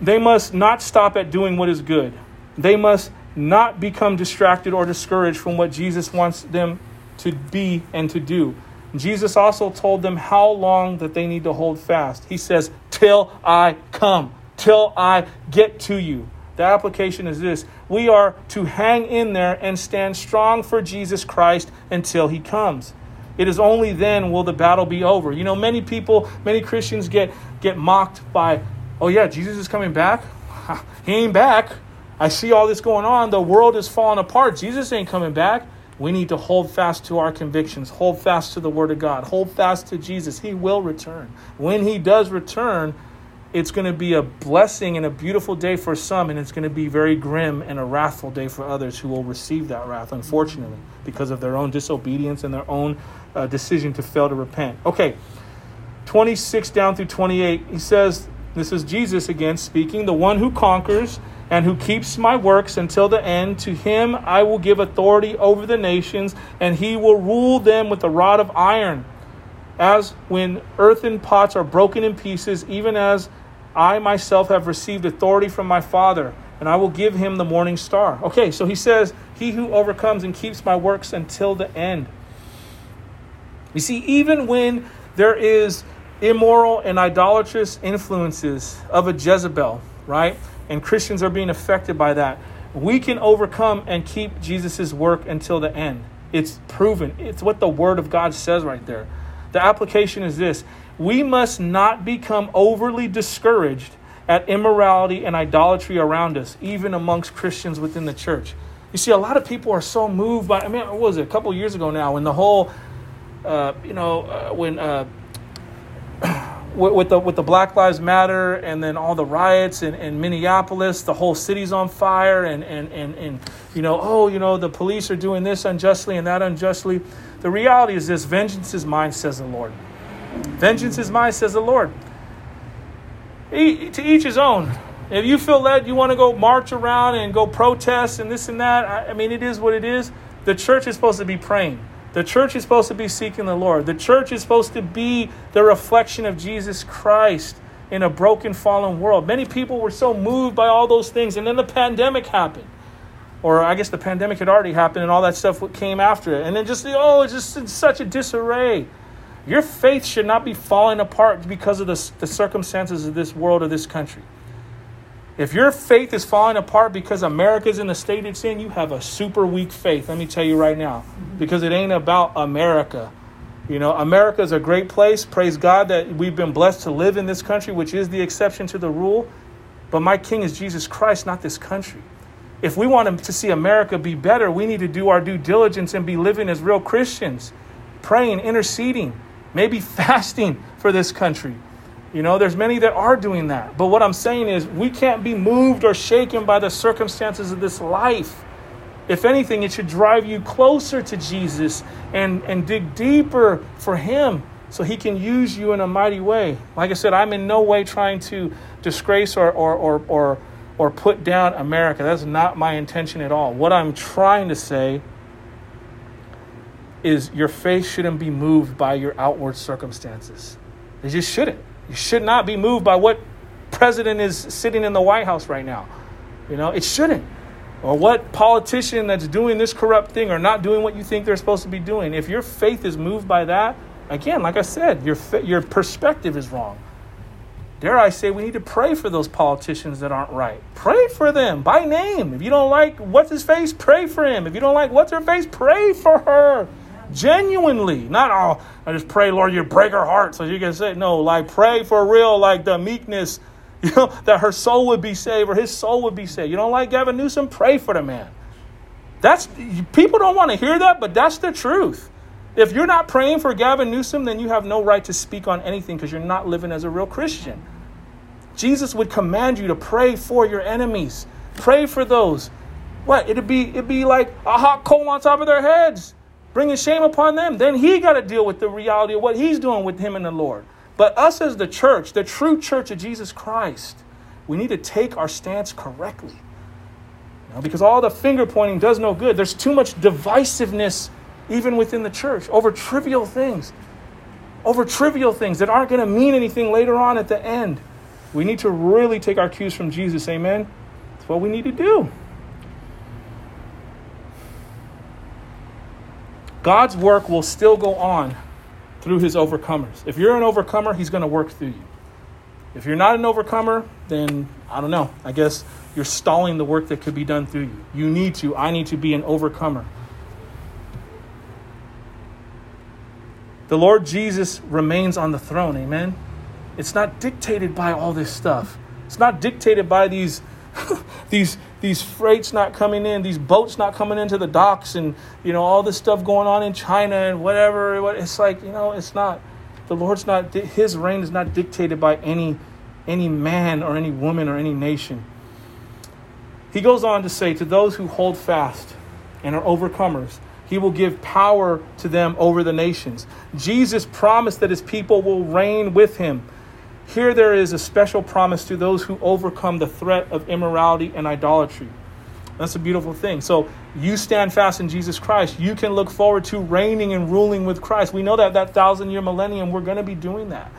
They must not stop at doing what is good. They must not become distracted or discouraged from what Jesus wants them to be and to do. Jesus also told them how long that they need to hold fast. He says, Till I come, till I get to you. The application is this we are to hang in there and stand strong for Jesus Christ until he comes. It is only then will the battle be over. You know, many people, many Christians get, get mocked by, oh yeah, Jesus is coming back. He ain't back. I see all this going on. The world is falling apart. Jesus ain't coming back. We need to hold fast to our convictions, hold fast to the Word of God, hold fast to Jesus. He will return. When He does return, it's going to be a blessing and a beautiful day for some, and it's going to be very grim and a wrathful day for others who will receive that wrath, unfortunately, because of their own disobedience and their own uh, decision to fail to repent. Okay, 26 down through 28, he says, This is Jesus again speaking, the one who conquers and who keeps my works until the end, to him I will give authority over the nations, and he will rule them with a rod of iron. As when earthen pots are broken in pieces, even as I myself have received authority from my Father, and I will give him the morning star. Okay, so he says, He who overcomes and keeps my works until the end. You see, even when there is immoral and idolatrous influences of a Jezebel, right? And Christians are being affected by that. We can overcome and keep Jesus' work until the end. It's proven. It's what the Word of God says right there. The application is this we must not become overly discouraged at immorality and idolatry around us, even amongst Christians within the church. You see, a lot of people are so moved by, I mean, what was it, a couple years ago now, when the whole, uh, you know, uh, when. Uh, with the with the Black Lives Matter and then all the riots in, in Minneapolis, the whole city's on fire, and, and, and, and you know, oh, you know, the police are doing this unjustly and that unjustly. The reality is this vengeance is mine, says the Lord. Vengeance is mine, says the Lord. E- to each his own. If you feel led, you want to go march around and go protest and this and that, I, I mean, it is what it is. The church is supposed to be praying. The church is supposed to be seeking the Lord. The church is supposed to be the reflection of Jesus Christ in a broken, fallen world. Many people were so moved by all those things, and then the pandemic happened. Or I guess the pandemic had already happened, and all that stuff came after it. And then just, oh, it's just in such a disarray. Your faith should not be falling apart because of the, the circumstances of this world or this country. If your faith is falling apart because America's in the state it's in, you have a super weak faith. Let me tell you right now, because it ain't about America. You know, America is a great place. Praise God that we've been blessed to live in this country, which is the exception to the rule. But my king is Jesus Christ, not this country. If we want to see America be better, we need to do our due diligence and be living as real Christians, praying, interceding, maybe fasting for this country. You know, there's many that are doing that. But what I'm saying is, we can't be moved or shaken by the circumstances of this life. If anything, it should drive you closer to Jesus and, and dig deeper for Him so He can use you in a mighty way. Like I said, I'm in no way trying to disgrace or, or, or, or, or put down America. That's not my intention at all. What I'm trying to say is your faith shouldn't be moved by your outward circumstances. It just shouldn't. You should not be moved by what president is sitting in the White House right now. You know, it shouldn't. Or what politician that's doing this corrupt thing or not doing what you think they're supposed to be doing. If your faith is moved by that, again, like I said, your, your perspective is wrong. Dare I say, we need to pray for those politicians that aren't right. Pray for them by name. If you don't like what's his face, pray for him. If you don't like what's her face, pray for her. Genuinely. Not all, I just pray, Lord, you break her heart so you can say, no, like pray for real, like the meekness, you know, that her soul would be saved or his soul would be saved. You don't like Gavin Newsom? Pray for the man. That's people don't want to hear that, but that's the truth. If you're not praying for Gavin Newsom, then you have no right to speak on anything because you're not living as a real Christian. Jesus would command you to pray for your enemies. Pray for those. What? It'd be it'd be like a hot coal on top of their heads bringing shame upon them. Then he got to deal with the reality of what he's doing with him and the Lord. But us as the church, the true church of Jesus Christ, we need to take our stance correctly. You know, because all the finger pointing does no good. There's too much divisiveness even within the church over trivial things. Over trivial things that aren't going to mean anything later on at the end. We need to really take our cues from Jesus. Amen. That's what we need to do. God's work will still go on through his overcomers. If you're an overcomer, he's going to work through you. If you're not an overcomer, then I don't know. I guess you're stalling the work that could be done through you. You need to. I need to be an overcomer. The Lord Jesus remains on the throne. Amen. It's not dictated by all this stuff. It's not dictated by these these these freights not coming in, these boats not coming into the docks, and you know all this stuff going on in China and whatever. It's like you know, it's not. The Lord's not. His reign is not dictated by any any man or any woman or any nation. He goes on to say, to those who hold fast and are overcomers, he will give power to them over the nations. Jesus promised that his people will reign with him. Here there is a special promise to those who overcome the threat of immorality and idolatry. That's a beautiful thing. So you stand fast in Jesus Christ. You can look forward to reigning and ruling with Christ. We know that that thousand year millennium, we're going to be doing that.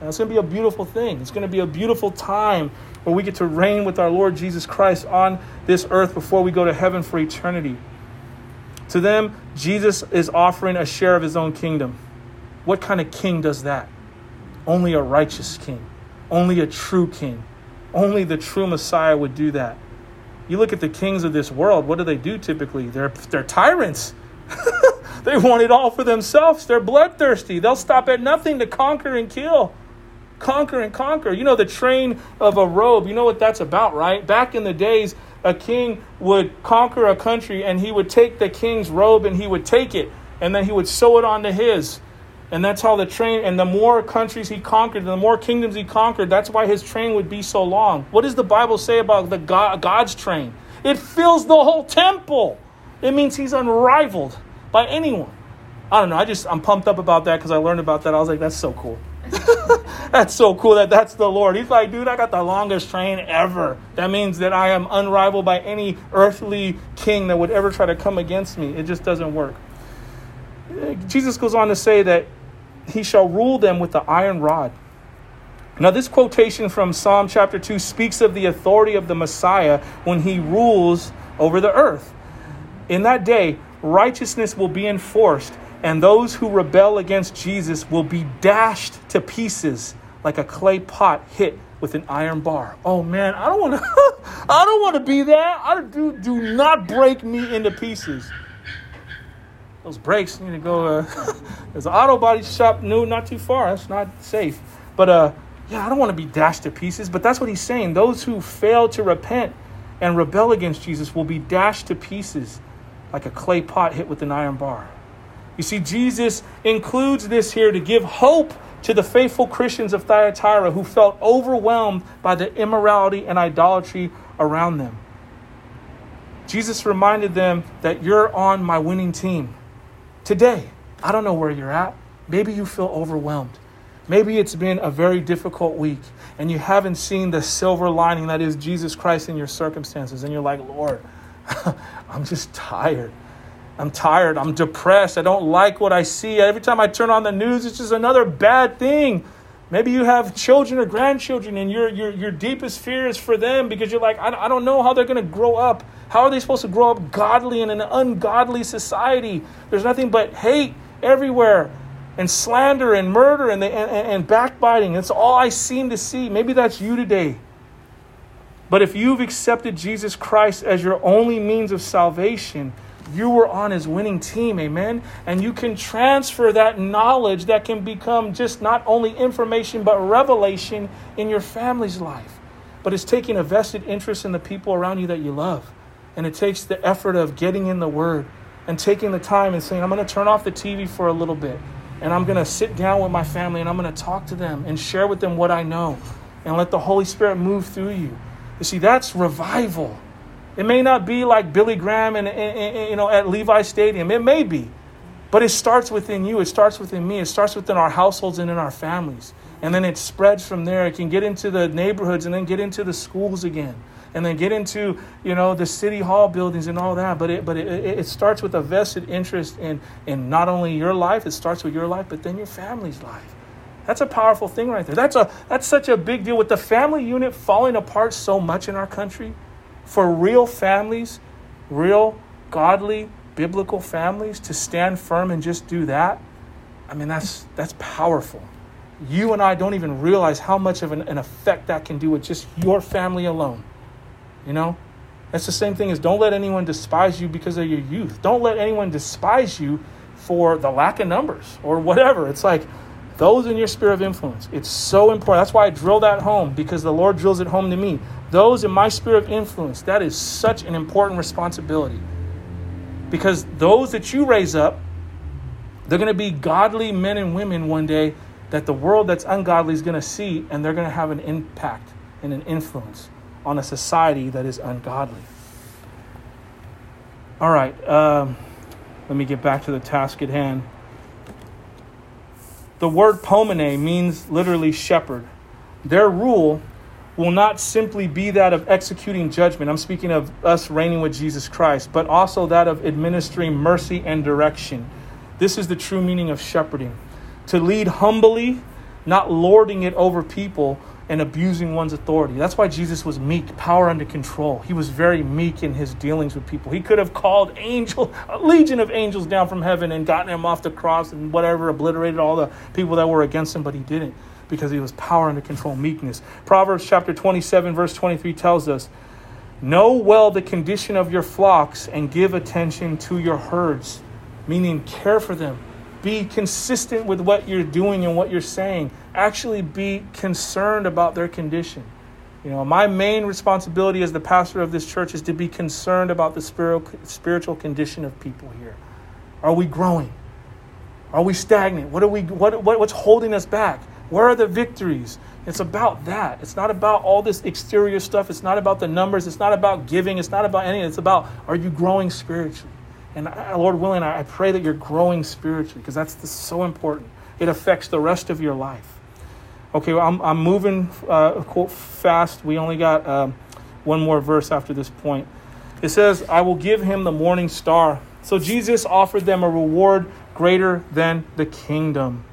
And it's going to be a beautiful thing. It's going to be a beautiful time where we get to reign with our Lord Jesus Christ on this earth before we go to heaven for eternity. To them, Jesus is offering a share of his own kingdom. What kind of king does that? Only a righteous king, only a true king, only the true Messiah would do that. You look at the kings of this world, what do they do typically? They're, they're tyrants. they want it all for themselves. They're bloodthirsty. They'll stop at nothing to conquer and kill. Conquer and conquer. You know, the train of a robe, you know what that's about, right? Back in the days, a king would conquer a country and he would take the king's robe and he would take it and then he would sew it onto his. And that's how the train, and the more countries he conquered, the more kingdoms he conquered, that's why his train would be so long. What does the Bible say about the God, God's train? It fills the whole temple. It means he's unrivaled by anyone. I don't know. I just, I'm pumped up about that because I learned about that. I was like, that's so cool. that's so cool that that's the Lord. He's like, dude, I got the longest train ever. That means that I am unrivaled by any earthly king that would ever try to come against me. It just doesn't work. Eh, Jesus goes on to say that he shall rule them with the iron rod. Now, this quotation from Psalm chapter 2 speaks of the authority of the Messiah when he rules over the earth. In that day, righteousness will be enforced, and those who rebel against Jesus will be dashed to pieces like a clay pot hit with an iron bar. Oh man, I don't want to I don't want to be that. I do do not break me into pieces those brakes need to go. Uh, there's an auto body shop new, not too far. That's not safe. But uh, yeah, I don't want to be dashed to pieces. But that's what he's saying. Those who fail to repent and rebel against Jesus will be dashed to pieces like a clay pot hit with an iron bar. You see, Jesus includes this here to give hope to the faithful Christians of Thyatira who felt overwhelmed by the immorality and idolatry around them. Jesus reminded them that you're on my winning team. Today, I don't know where you're at. Maybe you feel overwhelmed. Maybe it's been a very difficult week and you haven't seen the silver lining that is Jesus Christ in your circumstances. And you're like, Lord, I'm just tired. I'm tired. I'm depressed. I don't like what I see. Every time I turn on the news, it's just another bad thing. Maybe you have children or grandchildren, and your, your, your deepest fear is for them because you're like, I, I don't know how they're going to grow up. How are they supposed to grow up godly in an ungodly society? There's nothing but hate everywhere, and slander, and murder, and, the, and, and backbiting. It's all I seem to see. Maybe that's you today. But if you've accepted Jesus Christ as your only means of salvation, you were on his winning team, amen? And you can transfer that knowledge that can become just not only information but revelation in your family's life. But it's taking a vested interest in the people around you that you love. And it takes the effort of getting in the Word and taking the time and saying, I'm going to turn off the TV for a little bit. And I'm going to sit down with my family and I'm going to talk to them and share with them what I know and let the Holy Spirit move through you. You see, that's revival. It may not be like Billy Graham and, you know at Levi Stadium. It may be, but it starts within you. It starts within me. It starts within our households and in our families, and then it spreads from there. It can get into the neighborhoods and then get into the schools again, and then get into you know the city hall buildings and all that. But it but it, it starts with a vested interest in in not only your life. It starts with your life, but then your family's life. That's a powerful thing right there. That's a that's such a big deal with the family unit falling apart so much in our country for real families, real godly biblical families to stand firm and just do that, I mean that's that's powerful. You and I don't even realize how much of an, an effect that can do with just your family alone. You know? That's the same thing as don't let anyone despise you because of your youth. Don't let anyone despise you for the lack of numbers or whatever. It's like those in your sphere of influence. It's so important. That's why I drill that home because the Lord drills it home to me those in my sphere of influence, that is such an important responsibility. Because those that you raise up, they're going to be godly men and women one day that the world that's ungodly is going to see, and they're going to have an impact and an influence on a society that is ungodly. All right, um, let me get back to the task at hand. The word pomene means literally shepherd. Their rule will not simply be that of executing judgment. I'm speaking of us reigning with Jesus Christ, but also that of administering mercy and direction. This is the true meaning of shepherding to lead humbly, not lording it over people and abusing one's authority. That's why Jesus was meek, power under control. He was very meek in his dealings with people. He could have called angel, a legion of angels down from heaven and gotten him off the cross and whatever, obliterated all the people that were against him, but he didn't. because he was power under control, meekness. Proverbs chapter 27, verse 23 tells us, Know well the condition of your flocks and give attention to your herds, meaning care for them. Be consistent with what you're doing and what you're saying. Actually, be concerned about their condition. You know, my main responsibility as the pastor of this church is to be concerned about the spiritual condition of people here. Are we growing? Are we stagnant? What are we what, what what's holding us back? Where are the victories? It's about that. It's not about all this exterior stuff. It's not about the numbers. It's not about giving. It's not about anything. It's about are you growing spiritually? And I, Lord willing, I, pray that you're growing spiritually because that's so important. It affects the rest of your life. Okay, well, I'm, I'm moving uh, fast. We only got um, one more verse after this point. It says, I will give him the morning star. So Jesus offered them a reward greater than the kingdom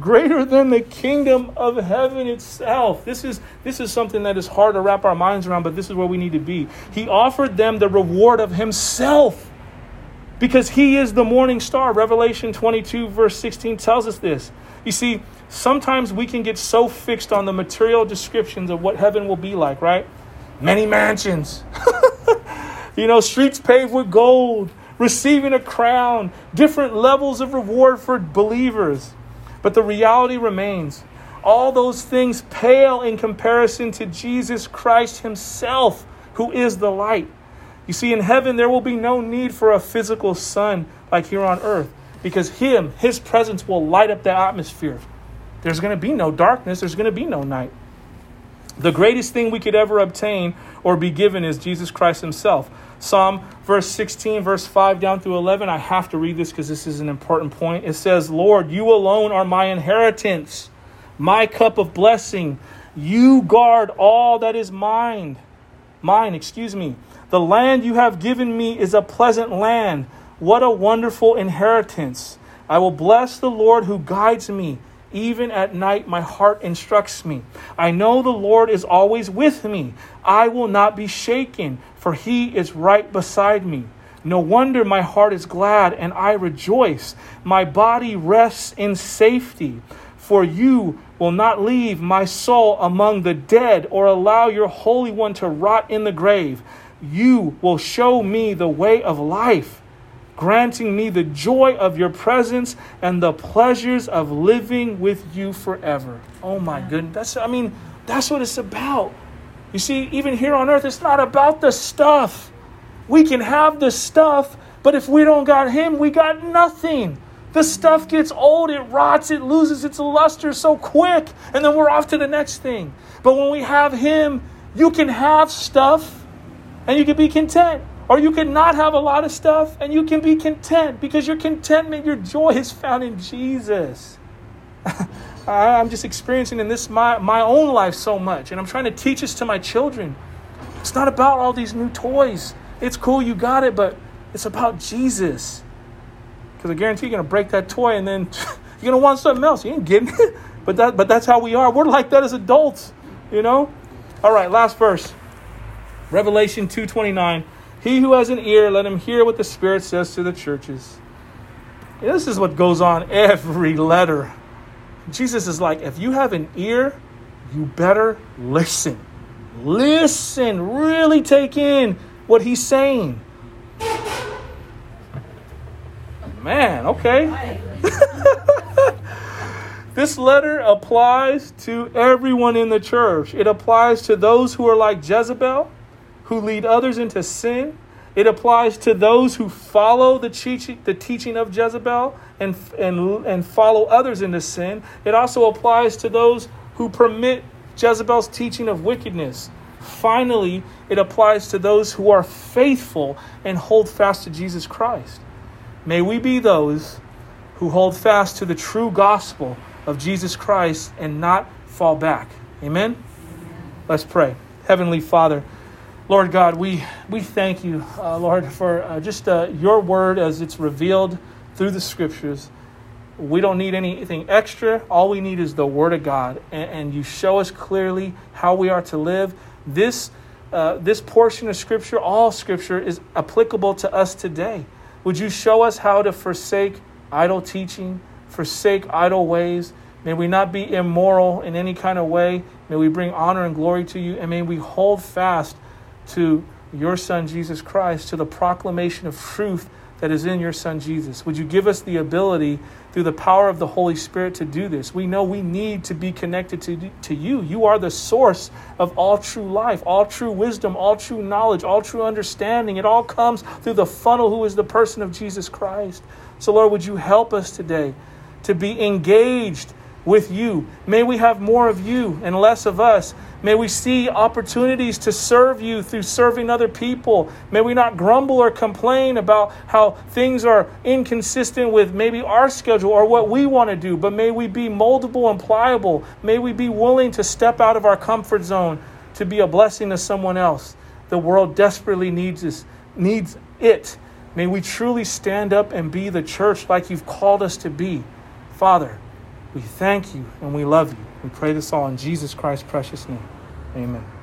greater than the kingdom of heaven itself. This is this is something that is hard to wrap our minds around, but this is where we need to be. He offered them the reward of himself because he is the morning star. Revelation 22 verse 16 tells us this. You see, sometimes we can get so fixed on the material descriptions of what heaven will be like, right? Many mansions. you know, streets paved with gold, receiving a crown, different levels of reward for believers. But the reality remains all those things pale in comparison to Jesus Christ Himself, who is the light. You see, in heaven, there will be no need for a physical sun like here on earth because Him, His presence will light up the atmosphere. There's going to be no darkness, there's going to be no night. The greatest thing we could ever obtain or be given is Jesus Christ Himself. Psalm verse 16, verse 5 down through 11. I have to read this because this is an important point. It says, Lord, you alone are my inheritance, my cup of blessing. You guard all that is mine. Mine, excuse me. The land you have given me is a pleasant land. What a wonderful inheritance. I will bless the Lord who guides me. Even at night, my heart instructs me. I know the Lord is always with me. I will not be shaken, for he is right beside me. No wonder my heart is glad and I rejoice. My body rests in safety, for you will not leave my soul among the dead or allow your Holy One to rot in the grave. You will show me the way of life granting me the joy of your presence and the pleasures of living with you forever. Oh my goodness. That's I mean, that's what it's about. You see, even here on earth, it's not about the stuff. We can have the stuff, but if we don't got him, we got nothing. The stuff gets old, it rots, it loses its luster so quick, and then we're off to the next thing. But when we have him, you can have stuff and you can be content. Or you can not have a lot of stuff and you can be content because your contentment, your joy is found in Jesus. I'm just experiencing in this my, my own life so much, and I'm trying to teach this to my children. It's not about all these new toys. It's cool, you got it, but it's about Jesus. Because I guarantee you're going to break that toy and then you're going to want something else. You ain't getting it. But, that, but that's how we are. We're like that as adults, you know? All right, last verse. Revelation 2.29. He who has an ear, let him hear what the Spirit says to the churches. This is what goes on every letter. Jesus is like, if you have an ear, you better listen. Listen, really take in what he's saying. Man, okay. this letter applies to everyone in the church. It applies to those who are like Jezebel who lead others into sin. It applies to those who follow the teaching, the teaching of Jezebel and, and, and follow others into sin. It also applies to those who permit Jezebel's teaching of wickedness. Finally, it applies to those who are faithful and hold fast to Jesus Christ. May we be those who hold fast to the true gospel of Jesus Christ and not fall back. Amen? Let's pray. Heavenly Father, Lord God, we, we thank you, uh, Lord, for uh, just uh, your word as it's revealed through the scriptures. We don't need anything extra. All we need is the word of God. And, and you show us clearly how we are to live. This, uh, this portion of scripture, all scripture, is applicable to us today. Would you show us how to forsake idle teaching, forsake idle ways, May we not be immoral in any kind of way. May we bring honor and glory to you. And may we hold fast to your Son, Jesus Christ, to the proclamation of truth that is in your Son, Jesus. Would you give us the ability through the power of the Holy Spirit to do this? We know we need to be connected to, to you. You are the source of all true life, all true wisdom, all true knowledge, all true understanding. It all comes through the funnel who is the person of Jesus Christ. So, Lord, would you help us today to be engaged with you? May we have more of you and less of us. May we see opportunities to serve you through serving other people. May we not grumble or complain about how things are inconsistent with maybe our schedule or what we want to do, but may we be moldable and pliable. May we be willing to step out of our comfort zone to be a blessing to someone else. The world desperately needs this, needs it. May we truly stand up and be the church like you've called us to be. Father, we thank you and we love you. We pray this all in Jesus Christ's precious name. Amen.